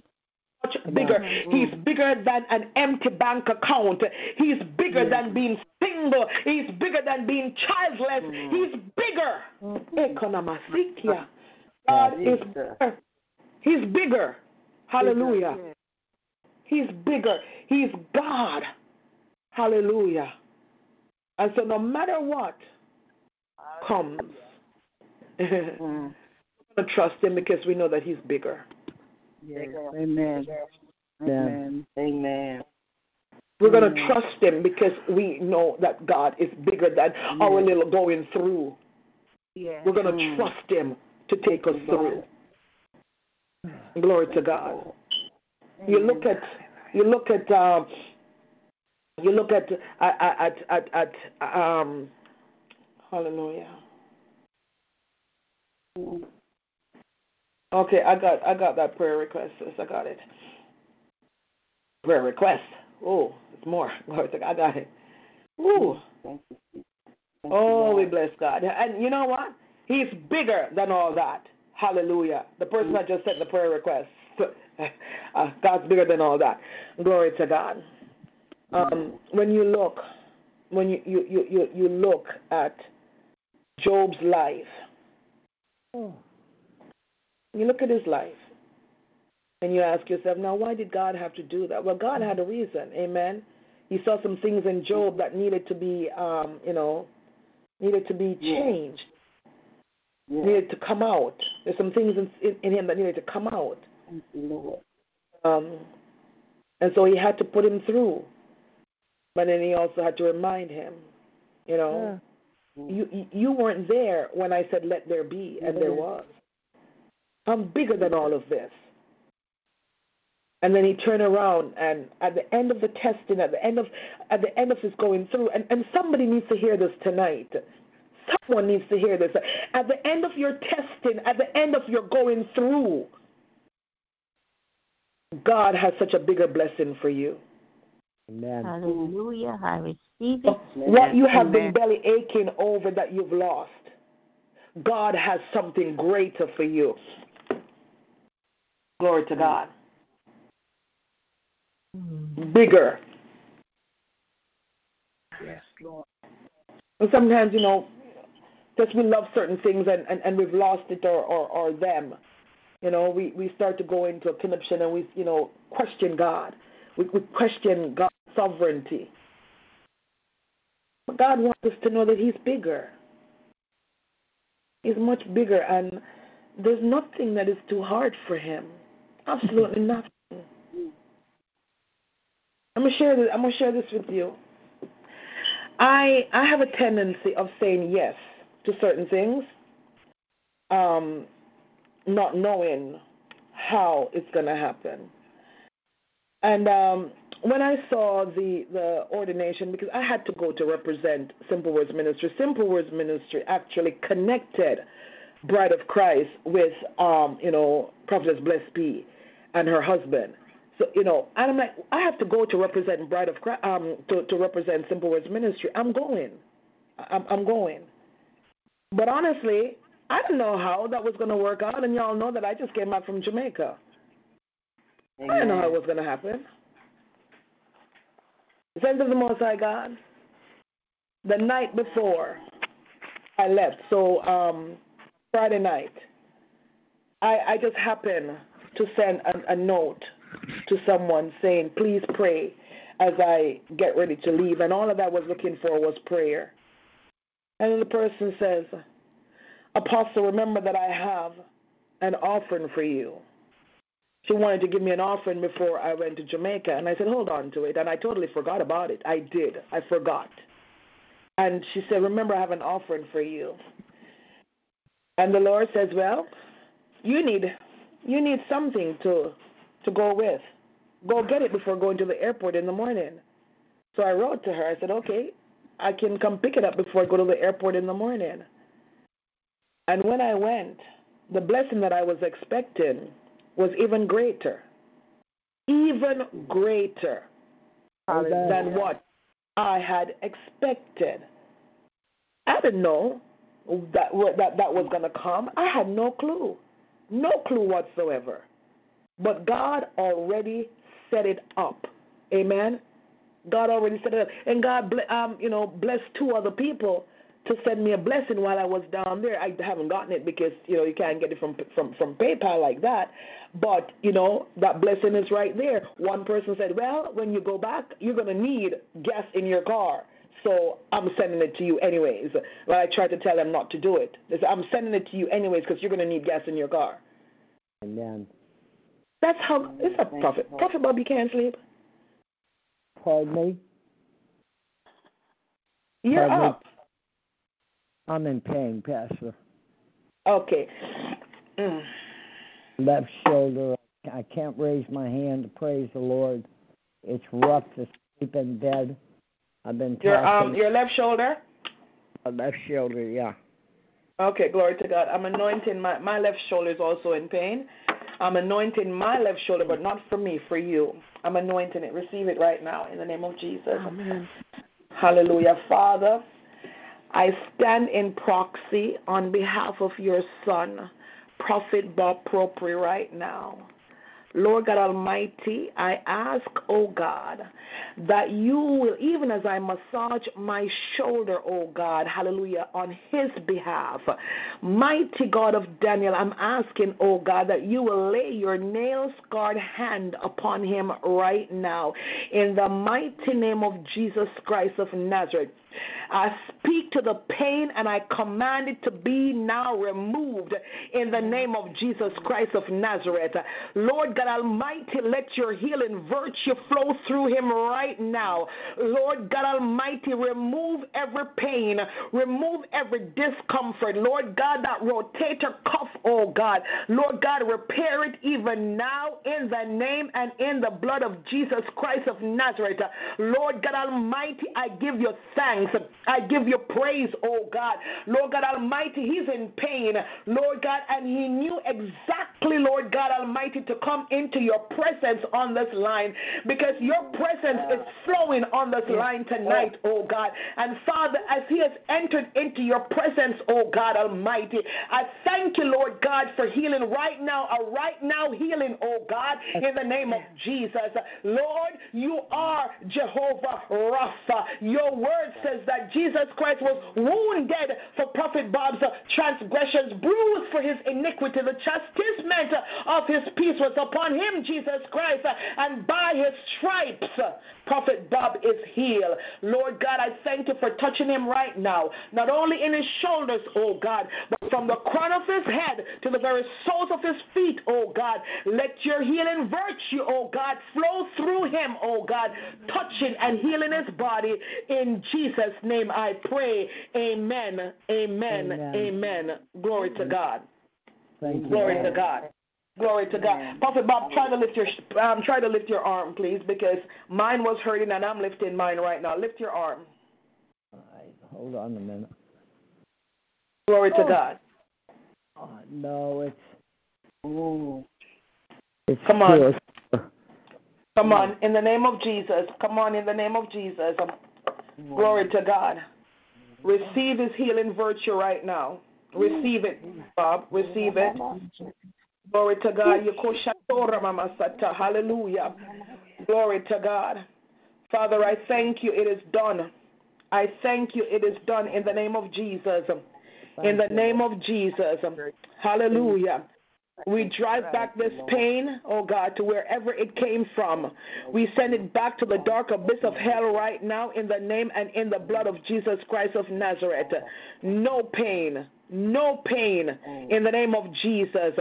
Much bigger. Mm-hmm. He's bigger than an empty bank account. He's bigger than being single. He's bigger than being childless. He's bigger. Mm-hmm. Economasikia. God is bigger. He's bigger. Hallelujah. Yes. He's bigger. He's God. Hallelujah. And so no matter what comes, <laughs> Mm. we're going to trust him because we know that he's bigger. Yes. Amen. Amen. Amen. We're going to trust him because we know that God is bigger than our little going through. Yes. We're going to Mm. trust him to take us through. Glory to God. You look at you look at um, you look at at at at, at um, hallelujah. Okay, I got I got that prayer request. I got it. Prayer request. Oh, it's more. <laughs> Glory to God. I got it. Ooh. Thank you. Thank you, Oh, we bless God. And you know what? He's bigger than all that. Hallelujah. The person that just sent the prayer request. <laughs> Uh, God's bigger than all that. Glory to God. Um, when you look, when you, you, you, you, you look at Job's life, you look at his life, and you ask yourself, now why did God have to do that? Well, God had a reason. Amen. He saw some things in Job that needed to be, um, you know, needed to be Yeah. changed, Yes. needed to come out. There's some things in, in, in him that needed to come out. Thank you, Lord. Um, and so he had to put him through. But then he also had to remind him, you know, you you- you weren't there when I said let there be, and there was. I'm bigger than all of this. And then he turned around and at the end of the testing, at the end of at the end of his going through, and, and somebody needs to hear this tonight. Someone needs to hear this. At the end of your testing, at the end of your going through, God has such a bigger blessing for you. Amen. Hallelujah. I receive it. What you have been belly aching over that you've lost, God has something greater for you. Glory to mm. God. Mm. Bigger. Yes, Lord. And sometimes, you know, just we love certain things and, and, and we've lost it or, or, or them. You know, we, we start to go into a conniption and we, you know, question God. We, we question God's sovereignty. But God wants us to know that He's bigger. He's much bigger, and there's nothing that is too hard for Him. Absolutely nothing. I'm gonna share this. I'm gonna share this with you. I I have a tendency of saying yes to certain things, um, not knowing how it's gonna happen. And um, when I saw the the ordination, because I had to go to represent Simple Words Ministry. Simple Words Ministry actually connected Bride of Christ with um, you know Prophetess Bless P and her husband. So you know, and I'm like, I have to go to represent Bride of Christ, um, to to represent Simple Words Ministry. I'm going, I'm, I'm going. But honestly, I didn't know how that was going to work out, and y'all know that I just came back from Jamaica. I didn't know how it was going to happen. Sense of the Most High God. The night before I left, so um, Friday night, I, I just happened to send a, a note to someone saying, please pray as I get ready to leave. And all of that was looking for was prayer. And then the person says, Apostle, remember that I have an offering for you. She wanted to give me an offering before I went to Jamaica. And I said, hold on to it. And I totally forgot about it. I did. I forgot. And she said, remember, I have an offering for you. And the Lord says, well, you need you need something to to go with. Go get it before going to the airport in the morning. So I wrote to her. I said, okay, I can come pick it up before I go to the airport in the morning. And when I went, the blessing that I was expecting was even greater. Even greater than what I had expected. I didn't know that that, that was going to come. I had no clue. No clue whatsoever. But God already set it up. Amen. God already set it up, and God, um, you know, blessed two other people to send me a blessing while I was down there. I haven't gotten it because you know you can't get it from from from PayPal like that. But you know that blessing is right there. One person said, "Well, when you go back, you're gonna need gas in your car." So I'm sending it to you anyways. But I tried to tell them not to do it. Said, I'm sending it to you anyways because you're gonna need gas in your car. Amen. That's how it's a prophet. Prophet Bobby can't sleep. Pardon me. You're Pardon me? I'm in pain, Pastor. Okay. Mm. <sighs> Left shoulder. I can't raise my hand to praise the Lord. It's rough to sleep in bed. I've been Your um your left shoulder. my left shoulder. Yeah. Okay, glory to God. I'm anointing my my left shoulder is also in pain. I'm anointing my left shoulder, but not for me, for you. I'm anointing it. Receive it right now in the name of Jesus. Amen. Hallelujah. Father, I stand in proxy on behalf of your son, Prophet Bob Propri, right now. Lord God Almighty, I ask, oh God, that you will, even as I massage my shoulder, oh God, hallelujah, on his behalf, mighty God of Daniel, I'm asking, oh God, that you will lay your nail scarred hand upon him right now. In the mighty name of Jesus Christ of Nazareth. I speak to the pain and I command it to be now removed in the name of Jesus Christ of Nazareth. Lord God Almighty, let your healing virtue flow through him right now. Lord God Almighty, remove every pain, remove every discomfort. Lord God, that rotator cuff, oh God. Lord God, repair it even now in the name and in the blood of Jesus Christ of Nazareth. Lord God Almighty, I give you thanks. I give you praise, oh God. Lord God Almighty, he's in pain, Lord God, and he knew exactly, Lord God Almighty, to come into your presence on this line because your presence is flowing on this line tonight, oh God. And Father, as he has entered into your presence, oh God Almighty, I thank you, Lord God, for healing right now, a right now healing, oh God, in the name of Jesus. Lord, you are Jehovah Rapha. Your word says that Jesus Christ was wounded for Prophet Bob's transgressions, bruised for his iniquity. The chastisement of his peace was upon him, Jesus Christ, and by his stripes, Prophet Bob is healed. Lord God, I thank you for touching him right now, not only in his shoulders, oh God, but from the crown of his head to the very soles of his feet, oh God. Let your healing virtue, oh God, flow through him, oh God, touching and healing his body. In Jesus' name I pray. Amen. Amen. Amen. Amen. Glory to God. Thank you. Glory to God. Glory to God. Prophet Bob, try to lift your um, try to lift your arm, please, because mine was hurting and I'm lifting mine right now. Lift your arm. All right, hold on a minute. Glory to God. Oh, no, it's. Ooh. It's Come on. still- Come on, in the name of Jesus. Come on, in the name of Jesus. Glory to God. Receive his healing virtue right now. Receive it, Bob. Receive it. Glory to God. Yokoshatora mama sata. Hallelujah. Glory to God. Father, I thank you. It is done. I thank you. It is done in the name of Jesus. In the name of Jesus. Hallelujah. We drive back this pain, oh God, to wherever it came from. We send it back to the dark abyss of hell right now in the name and in the blood of Jesus Christ of Nazareth. No pain, no pain in the name of Jesus.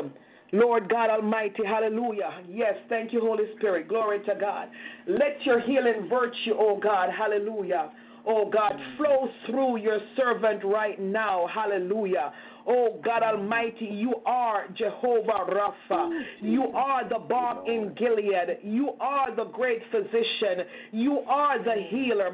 Lord God Almighty, hallelujah. Yes, thank you, Holy Spirit. Glory to God. Let your healing virtue, oh God, hallelujah. Oh God, flow through your servant right now. Hallelujah. Oh God Almighty, you are Jehovah Rapha. You are the balm in Gilead. You are the great physician. You are the healer.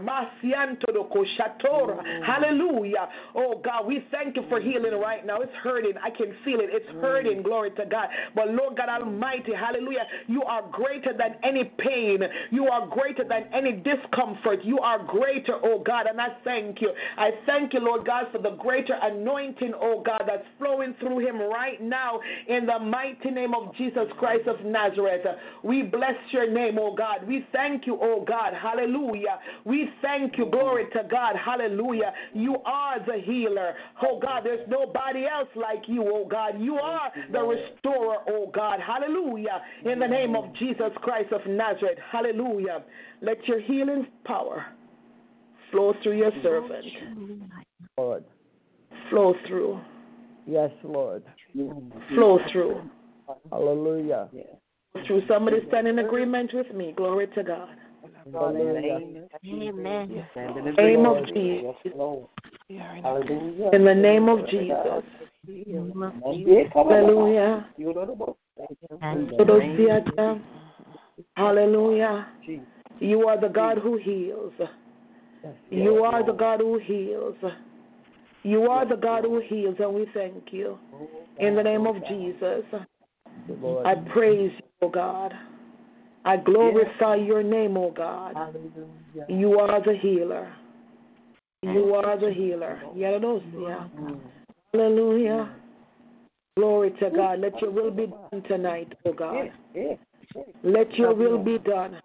Hallelujah. Oh God, we thank you for healing right now. It's hurting. I can feel it. It's hurting. Glory to God. But Lord God Almighty, hallelujah, you are greater than any pain. You are greater than any discomfort. You are greater, oh God. And I thank you. I thank you, Lord God, for the greater anointing, oh God God, that's flowing through him right now in the mighty name of Jesus Christ of Nazareth. We bless your name, oh God. We thank you, oh God. Hallelujah. We thank you. Glory to God. Hallelujah. You are the healer. Oh God, there's nobody else like you, oh God. You are the restorer, oh God. Hallelujah. In the name of Jesus Christ of Nazareth. Hallelujah. Let your healing power flow through your servant. Lord. Flow through. Yes, Lord. Flow through. Hallelujah. Through somebody stand in agreement with me. Glory to God. Hallelujah. Amen. Name of Jesus. In the name of Jesus. Hallelujah. Hallelujah. You are the God who heals. You are the God who heals. You are the God who heals, and we thank you. In the name of Jesus, I praise you, O God. I glorify your name, O God. You are the healer. You are the healer. Yeah. Hallelujah. Glory to God. Let your will be done tonight, O God. Let your will be done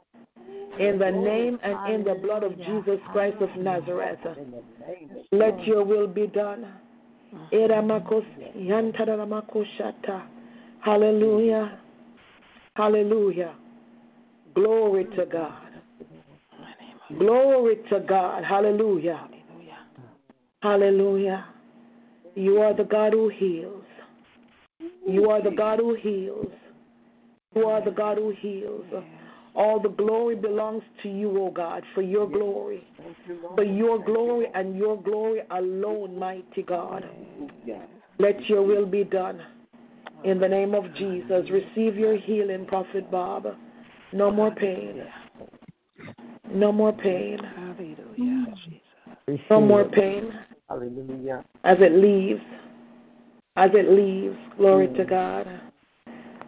in the name and in the blood of Jesus Christ of Nazareth. Let your will be done. Hallelujah. Hallelujah. Glory to God. Glory to God. Hallelujah. Hallelujah. You are the God who heals. You are the God who heals. You are the God who heals. All the glory belongs to you, O God, for your glory. For your glory and your glory alone, mighty God. Let your will be done. In the name of Jesus, receive your healing, Prophet Bob. No more pain. No more pain. Mm. No more pain. Hallelujah. As it leaves. As it leaves. Glory to God.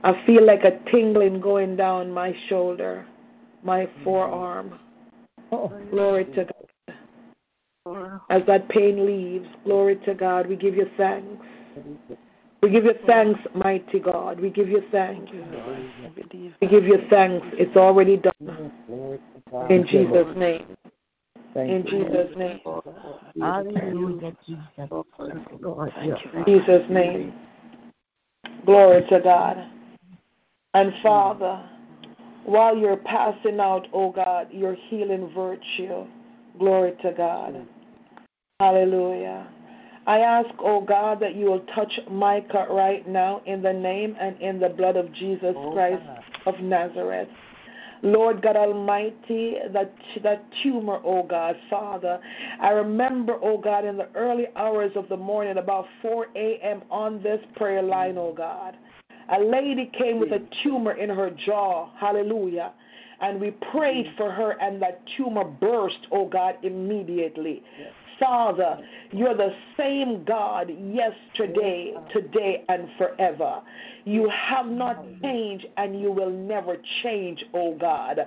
I feel like a tingling going down my shoulder, my forearm. Glory to God. As that pain leaves, glory to God, we give you thanks. We give you thanks, mighty God. We give you thanks. We give you thanks. It's already done. In Jesus' name. In Jesus' name. Hallelujah, Jesus. Jesus' name. Glory to God. And Father, while you're passing out, oh God, your healing virtue, glory to God. Hallelujah. I ask, oh God, that you will touch Micah right now in the name and in the blood of Jesus oh, Christ of Nazareth. Lord God Almighty, that, that tumor, oh God, Father. I remember, oh God, in the early hours of the morning, about 4 a.m. on this prayer line, oh God. A lady came with a tumor in her jaw. Hallelujah. And we prayed for her, and that tumor burst, oh God, immediately. Father, you're the same God yesterday, today, and forever. You have not changed and you will never change, oh God.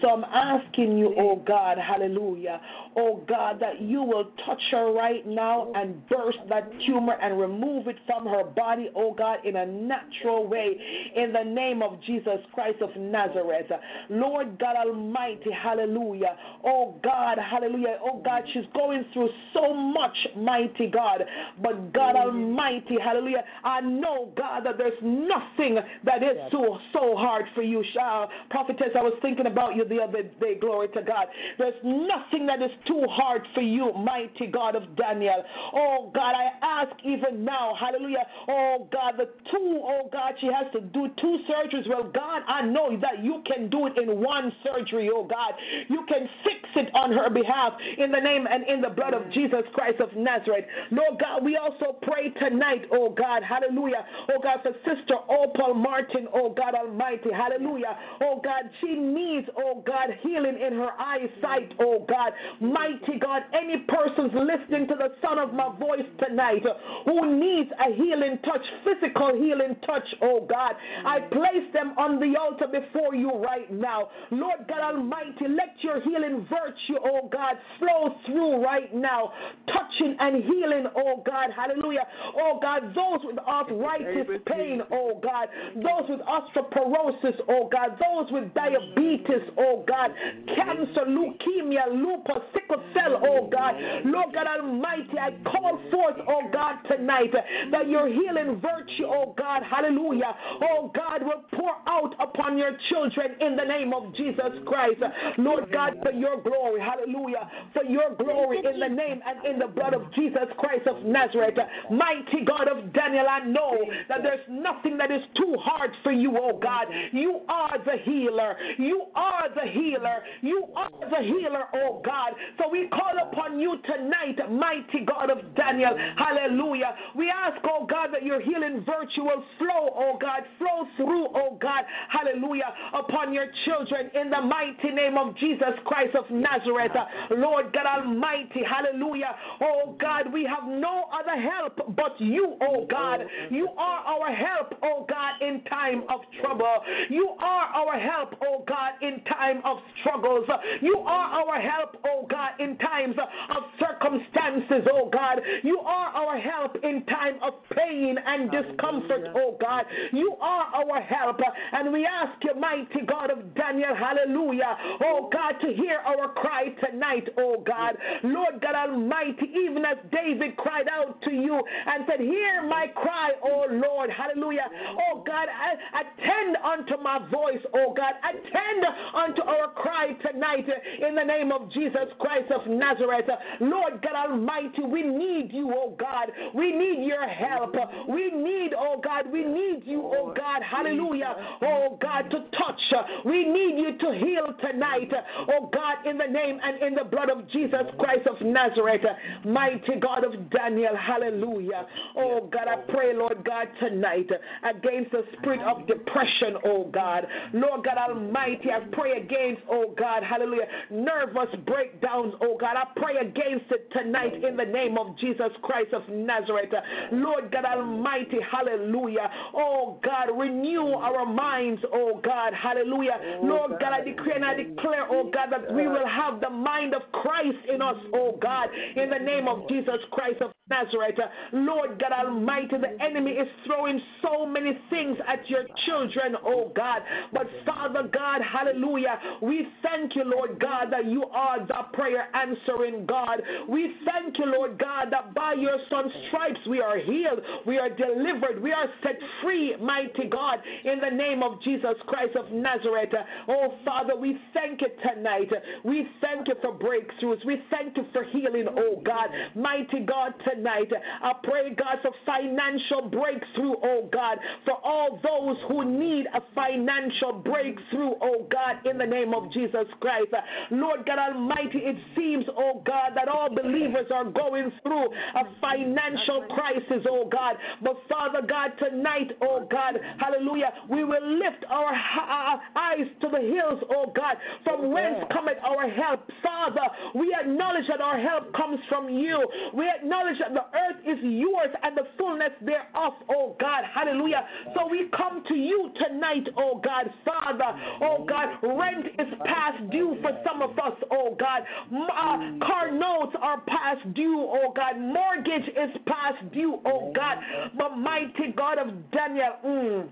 So I'm asking you, oh God, hallelujah, oh God, that you will touch her right now and burst that tumor and remove it from her body, oh God, in a natural way, in the name of Jesus Christ of Nazareth. Lord God Almighty, hallelujah, oh God, hallelujah, oh God, she's going through so much, mighty God, but God Almighty, hallelujah, I know, God, that there's nothing that is so so hard for you. Uh, prophetess, I was thinking about you the other day. Glory to God. There's nothing that is too hard for you, mighty God of Daniel. Oh God, I ask even now, hallelujah. Oh God, the two, oh God, she has to do two surgeries. Well, God, I know that you can do it in one surgery, oh God. You can fix it on her behalf in the name and in the blood of Jesus Christ of Nazareth. Lord God, we also pray tonight, oh God, hallelujah. Oh God, for Sister Opal Martin, oh God Almighty, hallelujah. Oh God, she needs, oh God, healing in her eyesight, oh God. Mighty God, any persons listening to the sound of my voice tonight who needs a healing touch, physical healing touch, oh God. I place them on the altar before you right now. Lord God Almighty, let your healing virtue, oh God, flow through right now, touching and healing, oh God. Hallelujah. Oh God, those with arthritis pain, oh Oh God, those with osteoporosis, oh God, those with diabetes, oh God, cancer, leukemia, lupus, sickle cell, oh God. Lord God Almighty, I call forth, oh God, tonight that your healing virtue, oh God, hallelujah, oh God, will pour out upon your children in the name of Jesus Christ. Lord God, for your glory, hallelujah, for your glory in the name and in the blood of Jesus Christ of Nazareth. Mighty God of Daniel, I know that there's nothing that is too hard for you, oh God. You are the healer. You are the healer. You are the healer, oh God. So we call upon you tonight, mighty God of Daniel. Hallelujah. We ask, oh God, that your healing virtue will flow, oh God, flow through, oh God. Hallelujah. Upon your children in the mighty name of Jesus Christ of Nazareth. Lord God Almighty. Hallelujah. Oh God, we have no other help but you, oh God. You are our help, oh God, in time of trouble. You are our help, oh God, in time of struggles. You are our help, oh God, in times of circumstances, oh God. You are our help in time of pain and discomfort, oh God. You are our help, and we ask you, mighty God of Daniel, hallelujah, oh God, to hear our cry tonight, oh God. Lord God Almighty, even as David cried out to you and said, Hear my cry, oh Lord, hallelujah. Oh God, attend unto my voice, oh God. Attend unto our cry tonight in the name of Jesus Christ of Nazareth. Lord God Almighty, we need you, oh God. We need your help. We need, oh God, we need you, oh God, hallelujah, oh God, to touch. We need you to heal tonight, oh God, in the name and in the blood of Jesus Christ of Nazareth. Mighty God of Daniel, hallelujah. Oh God, I pray, Lord God, tonight against the spirit of depression, oh God. Lord God Almighty, I pray against, oh God, hallelujah, nervous breakdowns, oh God. I pray against it tonight in the name of Jesus Christ of Nazareth. Lord God Almighty, hallelujah. Oh God, renew our minds, oh God, hallelujah. Lord God, I decree and I declare, oh God, that we will have the mind of Christ in us, oh God, in the name of Jesus Christ of Nazareth. Lord God Almighty, the enemy is throwing so many things at your children, oh God. But Father God, hallelujah, we thank you, Lord God, that you are the prayer answering God. We thank you, Lord God, that by your son's stripes we are healed, we are delivered, we are set free, mighty God, in the name of Jesus Christ of Nazareth. Oh Father, we thank you tonight. We thank you for breakthroughs. We thank you for healing, oh God. Mighty God, tonight, I pray, God, for financial breakthrough, oh God, for all those who need a financial breakthrough, oh God, in the name of Jesus Christ. Lord God Almighty, it seems, oh God, that all believers are going through a financial crisis, oh God. But Father God, tonight, oh God, hallelujah, we will lift our, our uh, uh, eyes to the hills, oh God, from whence cometh our help. Father, we acknowledge that our help comes from you. We acknowledge that the earth is yours and the fullness thereof, oh God. Hallelujah. So we come to you tonight, oh God. Father, oh God, rent is past due for some of us, oh God. Uh, car notes are past due, oh God. Mortgage is past due, oh God. But mighty God of Daniel, mm,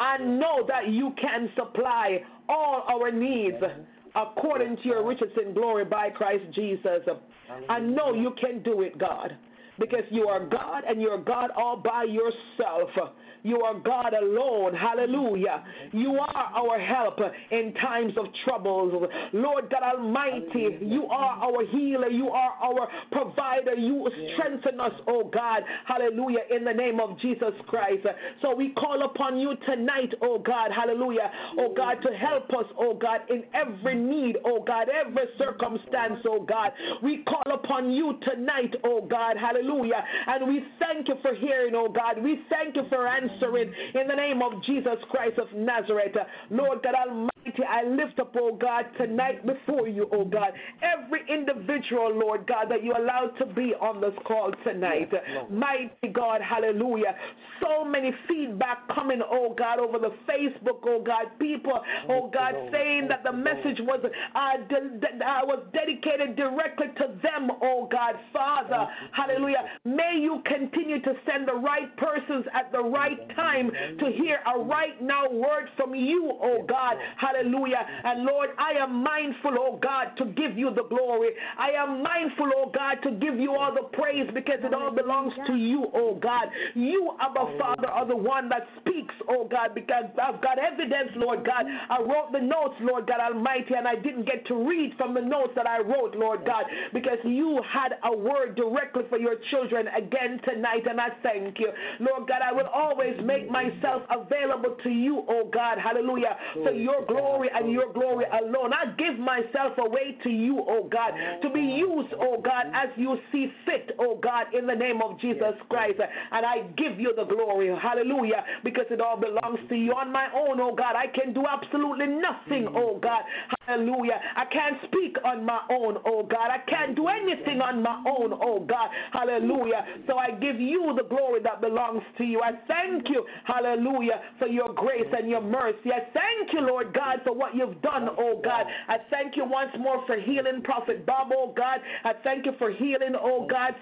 I know that you can supply all our needs according to your riches in glory by Christ Jesus. I know you can do it, God, because you are God and you're God all by yourself. You are God alone. Hallelujah. You are our help in times of troubles. Lord God Almighty, you are our healer. You are our provider. You strengthen us, oh God. Hallelujah. In the name of Jesus Christ. So we call upon you tonight, oh God. Hallelujah. Oh God, to help us, oh God, in every need, oh God, every circumstance, oh God. We call upon you tonight, oh God. Hallelujah. And we thank you for hearing, oh God. We thank you for answering in the name of Jesus Christ of Nazareth. Lord God Almighty, I lift up, oh God, tonight before you, oh God, every individual, Lord God, that you allowed to be on this call tonight. Yes, Mighty God, hallelujah. So many feedback coming, oh God, over the Facebook, oh God, people, oh God, saying that the message was uh, de- de- uh, was dedicated directly to them, oh God, Father, hallelujah. May you continue to send the right persons at the right time to hear a right now word from you, oh God, hallelujah. And Lord, I am mindful, oh God, to give you the glory. I am mindful, oh God, to give you all the praise because it all belongs to you, oh God. You, Abba Father, are the one that speaks, oh God, because I've got evidence, Lord God. I wrote the notes, Lord God Almighty, and I didn't get to read from the notes that I wrote, Lord God, because you had a word directly for your children again tonight, and I thank you. Lord God, I will always make myself available to you, oh God, hallelujah, for your glory and your glory alone. I give myself away to you, oh God, to be used, oh God, as you see fit, oh God, in the name of Jesus Christ. And I give you the glory, hallelujah, because it all belongs to you. On my own, oh God, I can do absolutely nothing, oh God, hallelujah. I can't speak on my own, oh God. I can't do anything on my own, oh God, hallelujah. So I give you the glory that belongs to you. I thank you, hallelujah, for your grace and your mercy. I thank you, Lord God, for what you've done, oh God. I thank you once more for healing Prophet Bob, oh God. I thank you for healing, oh God,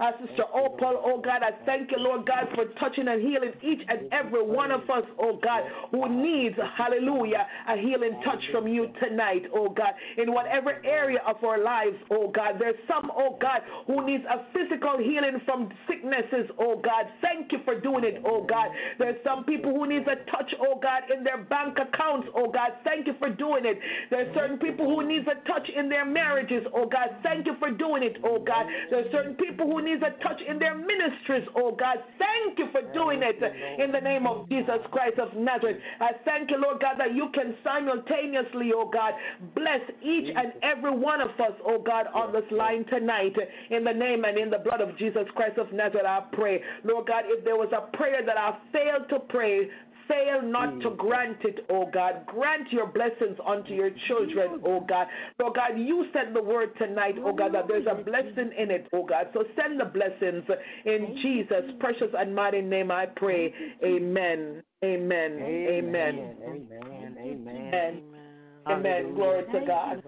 uh, Sister Opal, oh God. I thank you, Lord God, for touching and healing each and every one of us, oh God, who needs, hallelujah, a healing touch from you tonight, oh God, in whatever area of our lives, oh God. There's some, oh God, who needs a physical healing from sicknesses, oh God. Thank you for doing it, oh God. There's some people who needs a touch, oh God, in their bank accounts, oh God. Thank you for doing it. There's certain people who needs a touch in their marriages, oh God. Thank you for doing it, oh God. There's certain people who needs a touch in their ministries, oh God. Thank you for doing it in the name of Jesus Christ of Nazareth. I thank you, Lord God, that you can simultaneously, oh God, bless each and every one of us, oh God, on this line tonight. In the name and in the blood of Jesus Christ of Nazareth, I pray. Lord God, if there was a prayer that I failed to pray, fail not to grant it, oh God. Grant your blessings unto your children, oh God. Lord God, you said the word tonight, oh God, that there's a blessing in it, O God. So send the blessings in Jesus' precious and mighty name, I pray. Amen. Amen. Amen. Amen. Amen. Amen. Glory to God.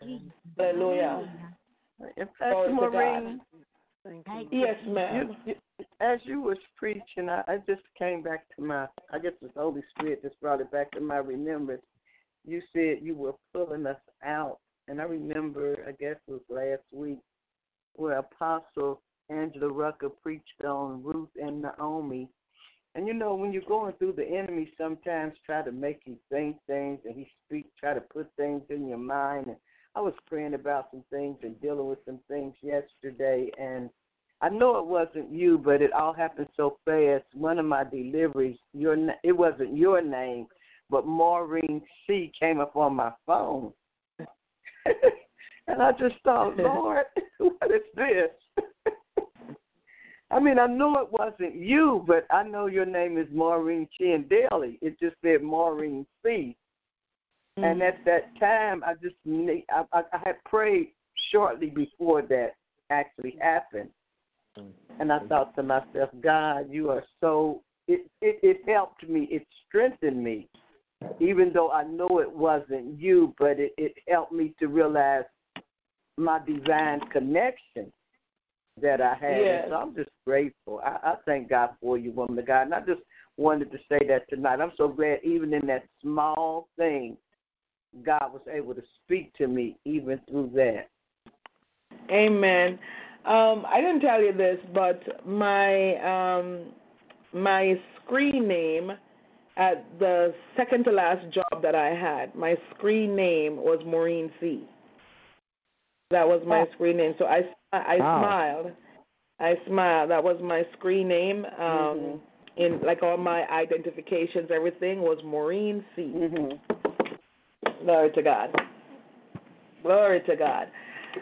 Hallelujah. Pastor Maureen, yes, ma'am. You, you, as you was preaching, I, I just came back to my. I guess the Holy Spirit just brought it back to my remembrance. You said you were pulling us out, and I remember. I guess it was last week where Apostle Angela Rucker preached on Ruth and Naomi. And you know, when you're going through, the enemy sometimes try to make you think things, and he speak, try to put things in your mind. And I was praying about some things and dealing with some things yesterday, and I know it wasn't you, but it all happened so fast. One of my deliveries, your it wasn't your name, but Maureen C came up on my phone, <laughs> and I just thought, <laughs> Lord, <laughs> what is this? I mean, I knew it wasn't you, but I know your name is Maureen Daly. It just said Maureen C. Mm-hmm. And at that time, I just I, I, I had prayed shortly before that actually happened, and I thought to myself, God, you are so. It it, it helped me. It strengthened me, even though I know it wasn't you, but it, it helped me to realize my divine connection that I had. Yes. So I'm just grateful. I, I thank God for you, woman of God. And I just wanted to say that tonight. I'm so glad, even in that small thing, God was able to speak to me even through that. Amen. Um, I didn't tell you this, but my um, my screen name at the second to last job that I had, my screen name was Maureen C. That was my oh. screen name. So I I wow. smiled. I smiled. That was my screen name. Um, mm-hmm. In like all my identifications, everything was Maureen C. Mm-hmm. Glory to God. Glory to God.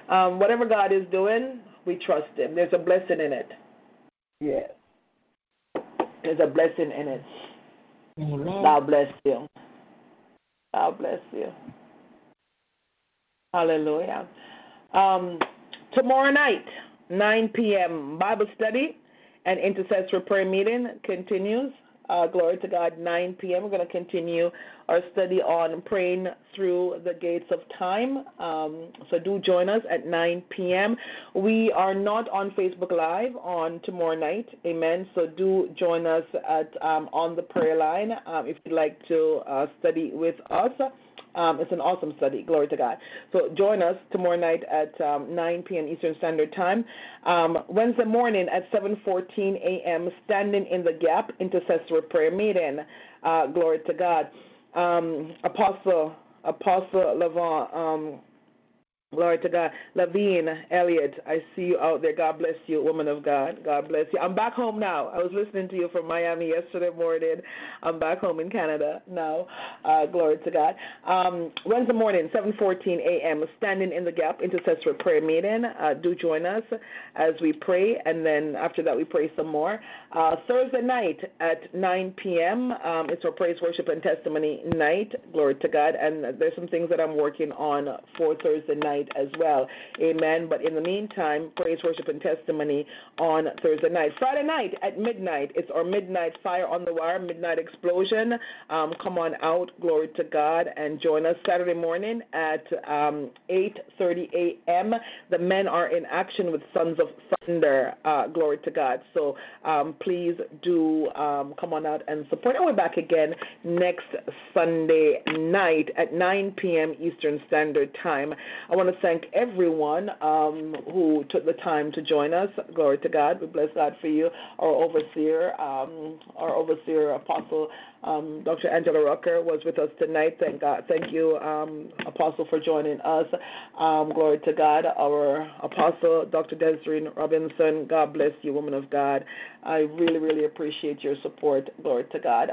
Um, whatever God is doing, we trust Him. There's a blessing in it. Yes. There's a blessing in it. Amen. God bless you. God bless you. Hallelujah. Um, tomorrow night, 9 p.m. Bible study and intercessory prayer meeting continues. Uh, glory to God, 9 p.m. We're going to continue our study on praying through the gates of time. Um, so do join us at 9 p.m. We are not on Facebook Live on tomorrow night. Amen. So do join us at um, on the prayer line um, if you'd like to uh, study with us. Um, it's an awesome study. Glory to God. So join us tomorrow night at um, 9 p.m. Eastern Standard Time. Um, Wednesday morning at 7:14 a.m. Standing in the Gap Intercessory Prayer Meeting. Uh, glory to God. Um, Apostle Apostle Levon um, Glory to God. Lavine, Elliot, I see you out there. God bless you, woman of God. God bless you. I'm back home now. I was listening to you from Miami yesterday morning. I'm back home in Canada now. Uh, glory to God. Um, Wednesday morning, 7.14 a.m., Standing in the Gap Intercessory Prayer Meeting. Uh, do join us as we pray, and then after that we pray some more. Uh, Thursday night at 9 p.m., um, it's our Praise, Worship, and Testimony night. Glory to God. And there's some things that I'm working on for Thursday night as well. Amen. But in the meantime, praise, worship, and testimony on Thursday night. Friday night at midnight, it's our midnight fire on the wire, midnight explosion. Um, come on out, glory to God, and join us Saturday morning at um, 8:30 a.m. The men are in action with Sons of Thunder. Uh, glory to God. So um, please do um, come on out and support. And we're back again next Sunday night at 9 p.m. Eastern Standard Time. I want to thank everyone um, who took the time to join us. Glory to God. We bless God for you. Our overseer, um, our overseer apostle, um, Dr. Angela Rucker, was with us tonight. Thank God. Thank you, um, apostle, for joining us. Um, glory to God. Our apostle, Dr. Desiree Robinson. God bless you, woman of God. I really, really appreciate your support. Glory to God.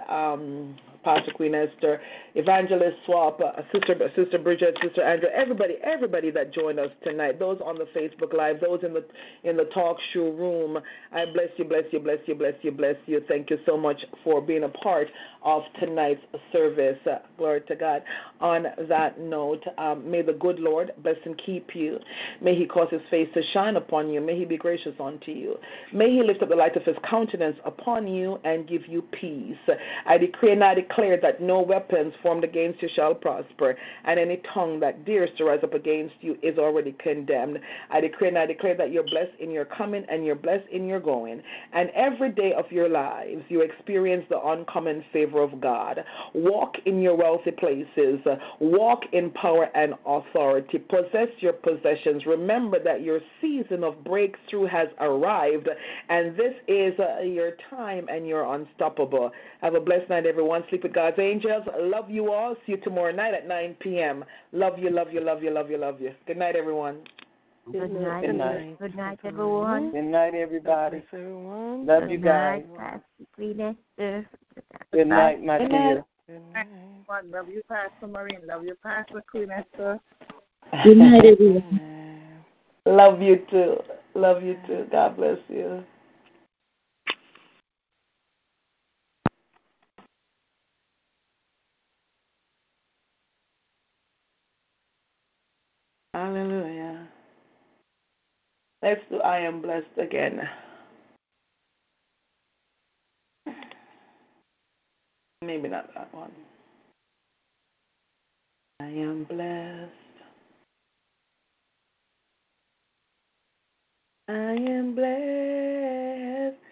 Pastor Queen Esther, Evangelist Swap, uh, Sister Sister Bridget, Sister Andrew, everybody, everybody that joined us tonight. Those on the Facebook Live, those in the in the talk show room. I bless you, bless you, bless you, bless you, bless you. Thank you so much for being a part of tonight's service. Uh, glory to God. On that note, um, may the good Lord bless and keep you. May He cause His face to shine upon you. May He be gracious unto you. May He lift up the light of His countenance upon you and give you peace. I decree and I that no weapons formed against you shall prosper, and any tongue that dares to rise up against you is already condemned. I decree and I declare that you're blessed in your coming and you're blessed in your going. And every day of your lives, you experience the uncommon favor of God. Walk in your wealthy places, walk in power and authority, possess your possessions. Remember that your season of breakthrough has arrived, and this is uh, your time and you're unstoppable. Have a blessed night, everyone. Sleep with God's angels. Love you all. See you tomorrow night at 9 p.m. Love you, love you, love you, love you, love you. Good night, everyone. Good night. Good night, Good night everyone. Good night, everybody. everyone. Love Good you guys. night, Pastor Queen Esther. Good night, my Good dear. night. Good night. Love you, Pastor Maureen. Love you, Pastor Queen Esther. Good night, everyone. Love you too. Love you too. God bless you. Hallelujah. Let's do I am blessed again. Maybe not that one. I am blessed. I am blessed.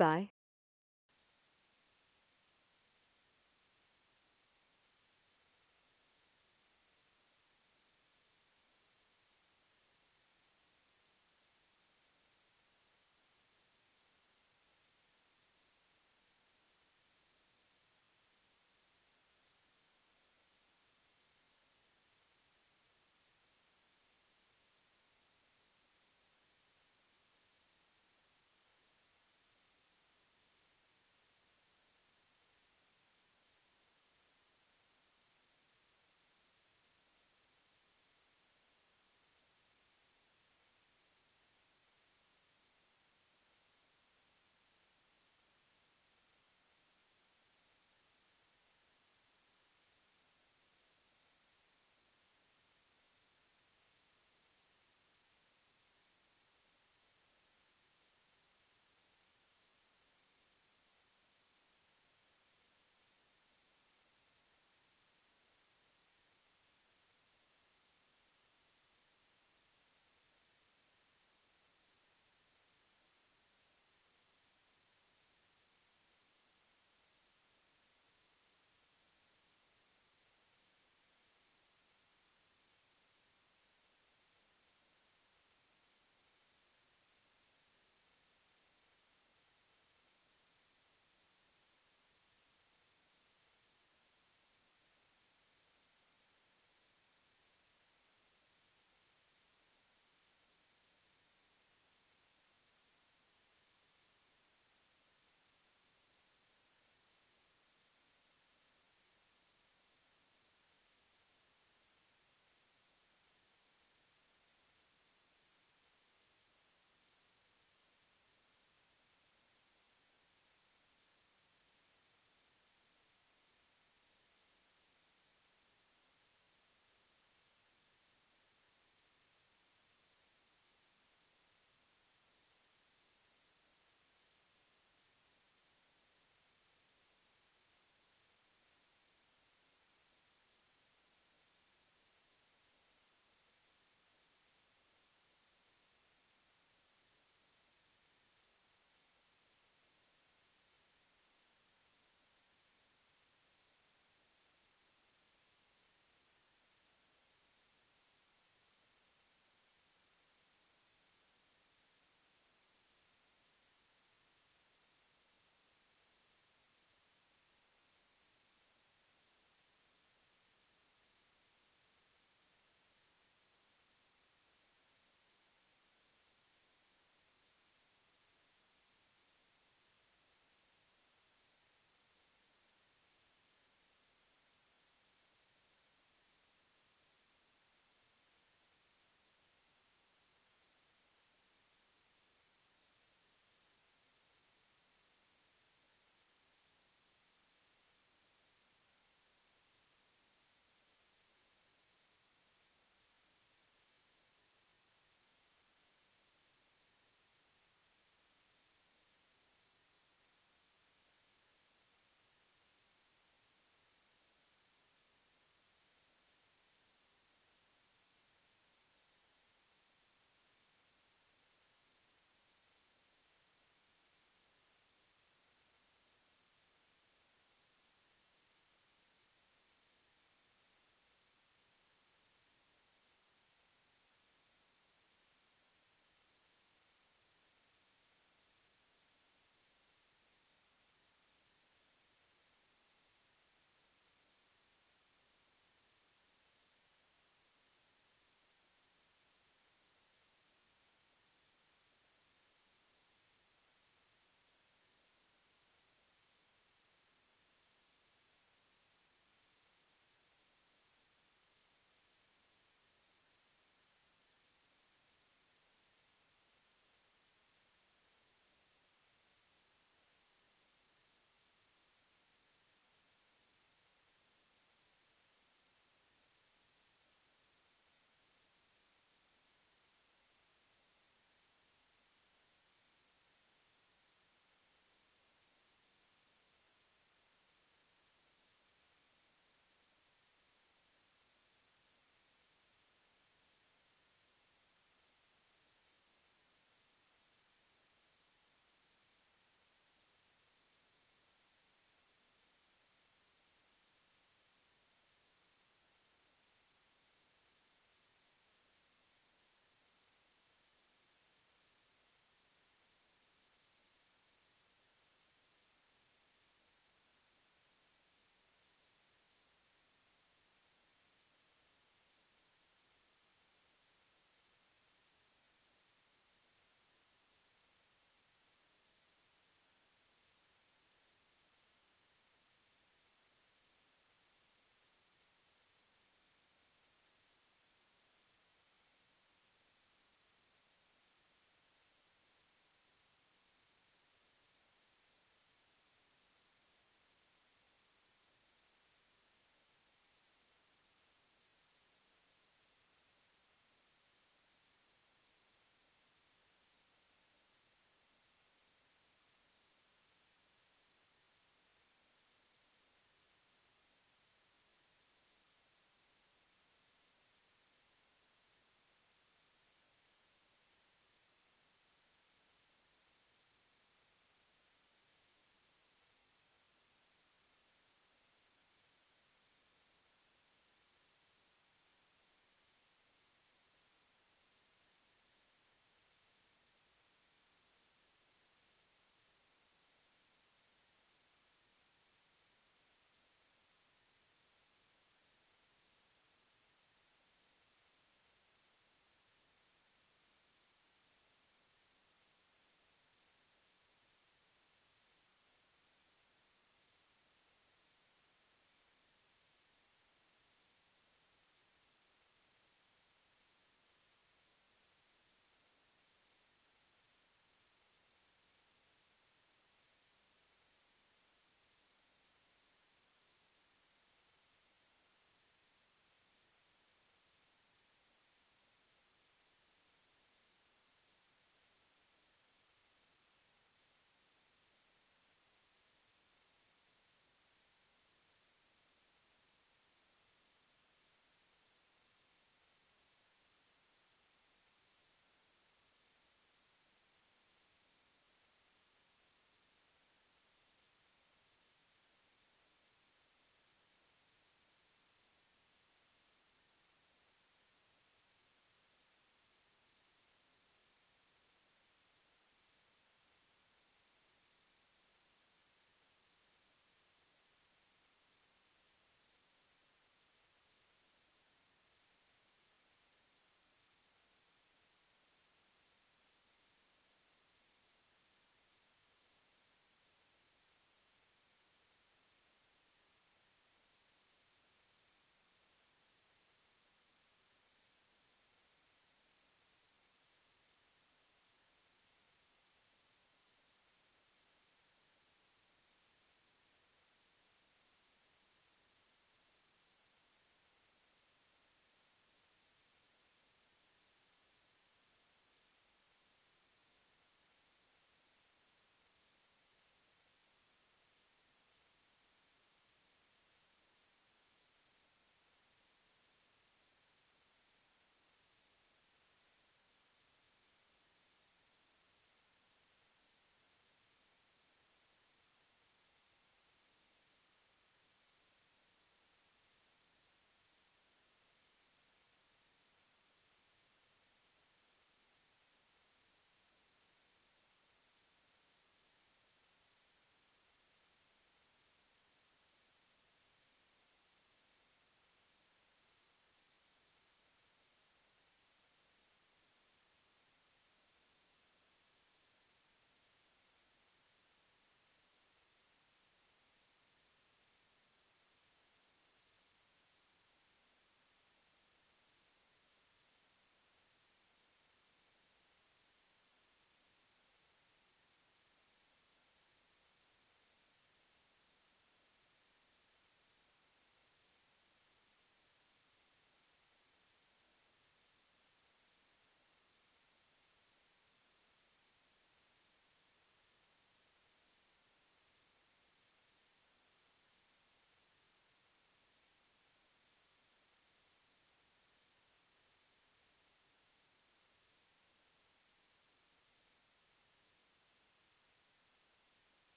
Goodbye.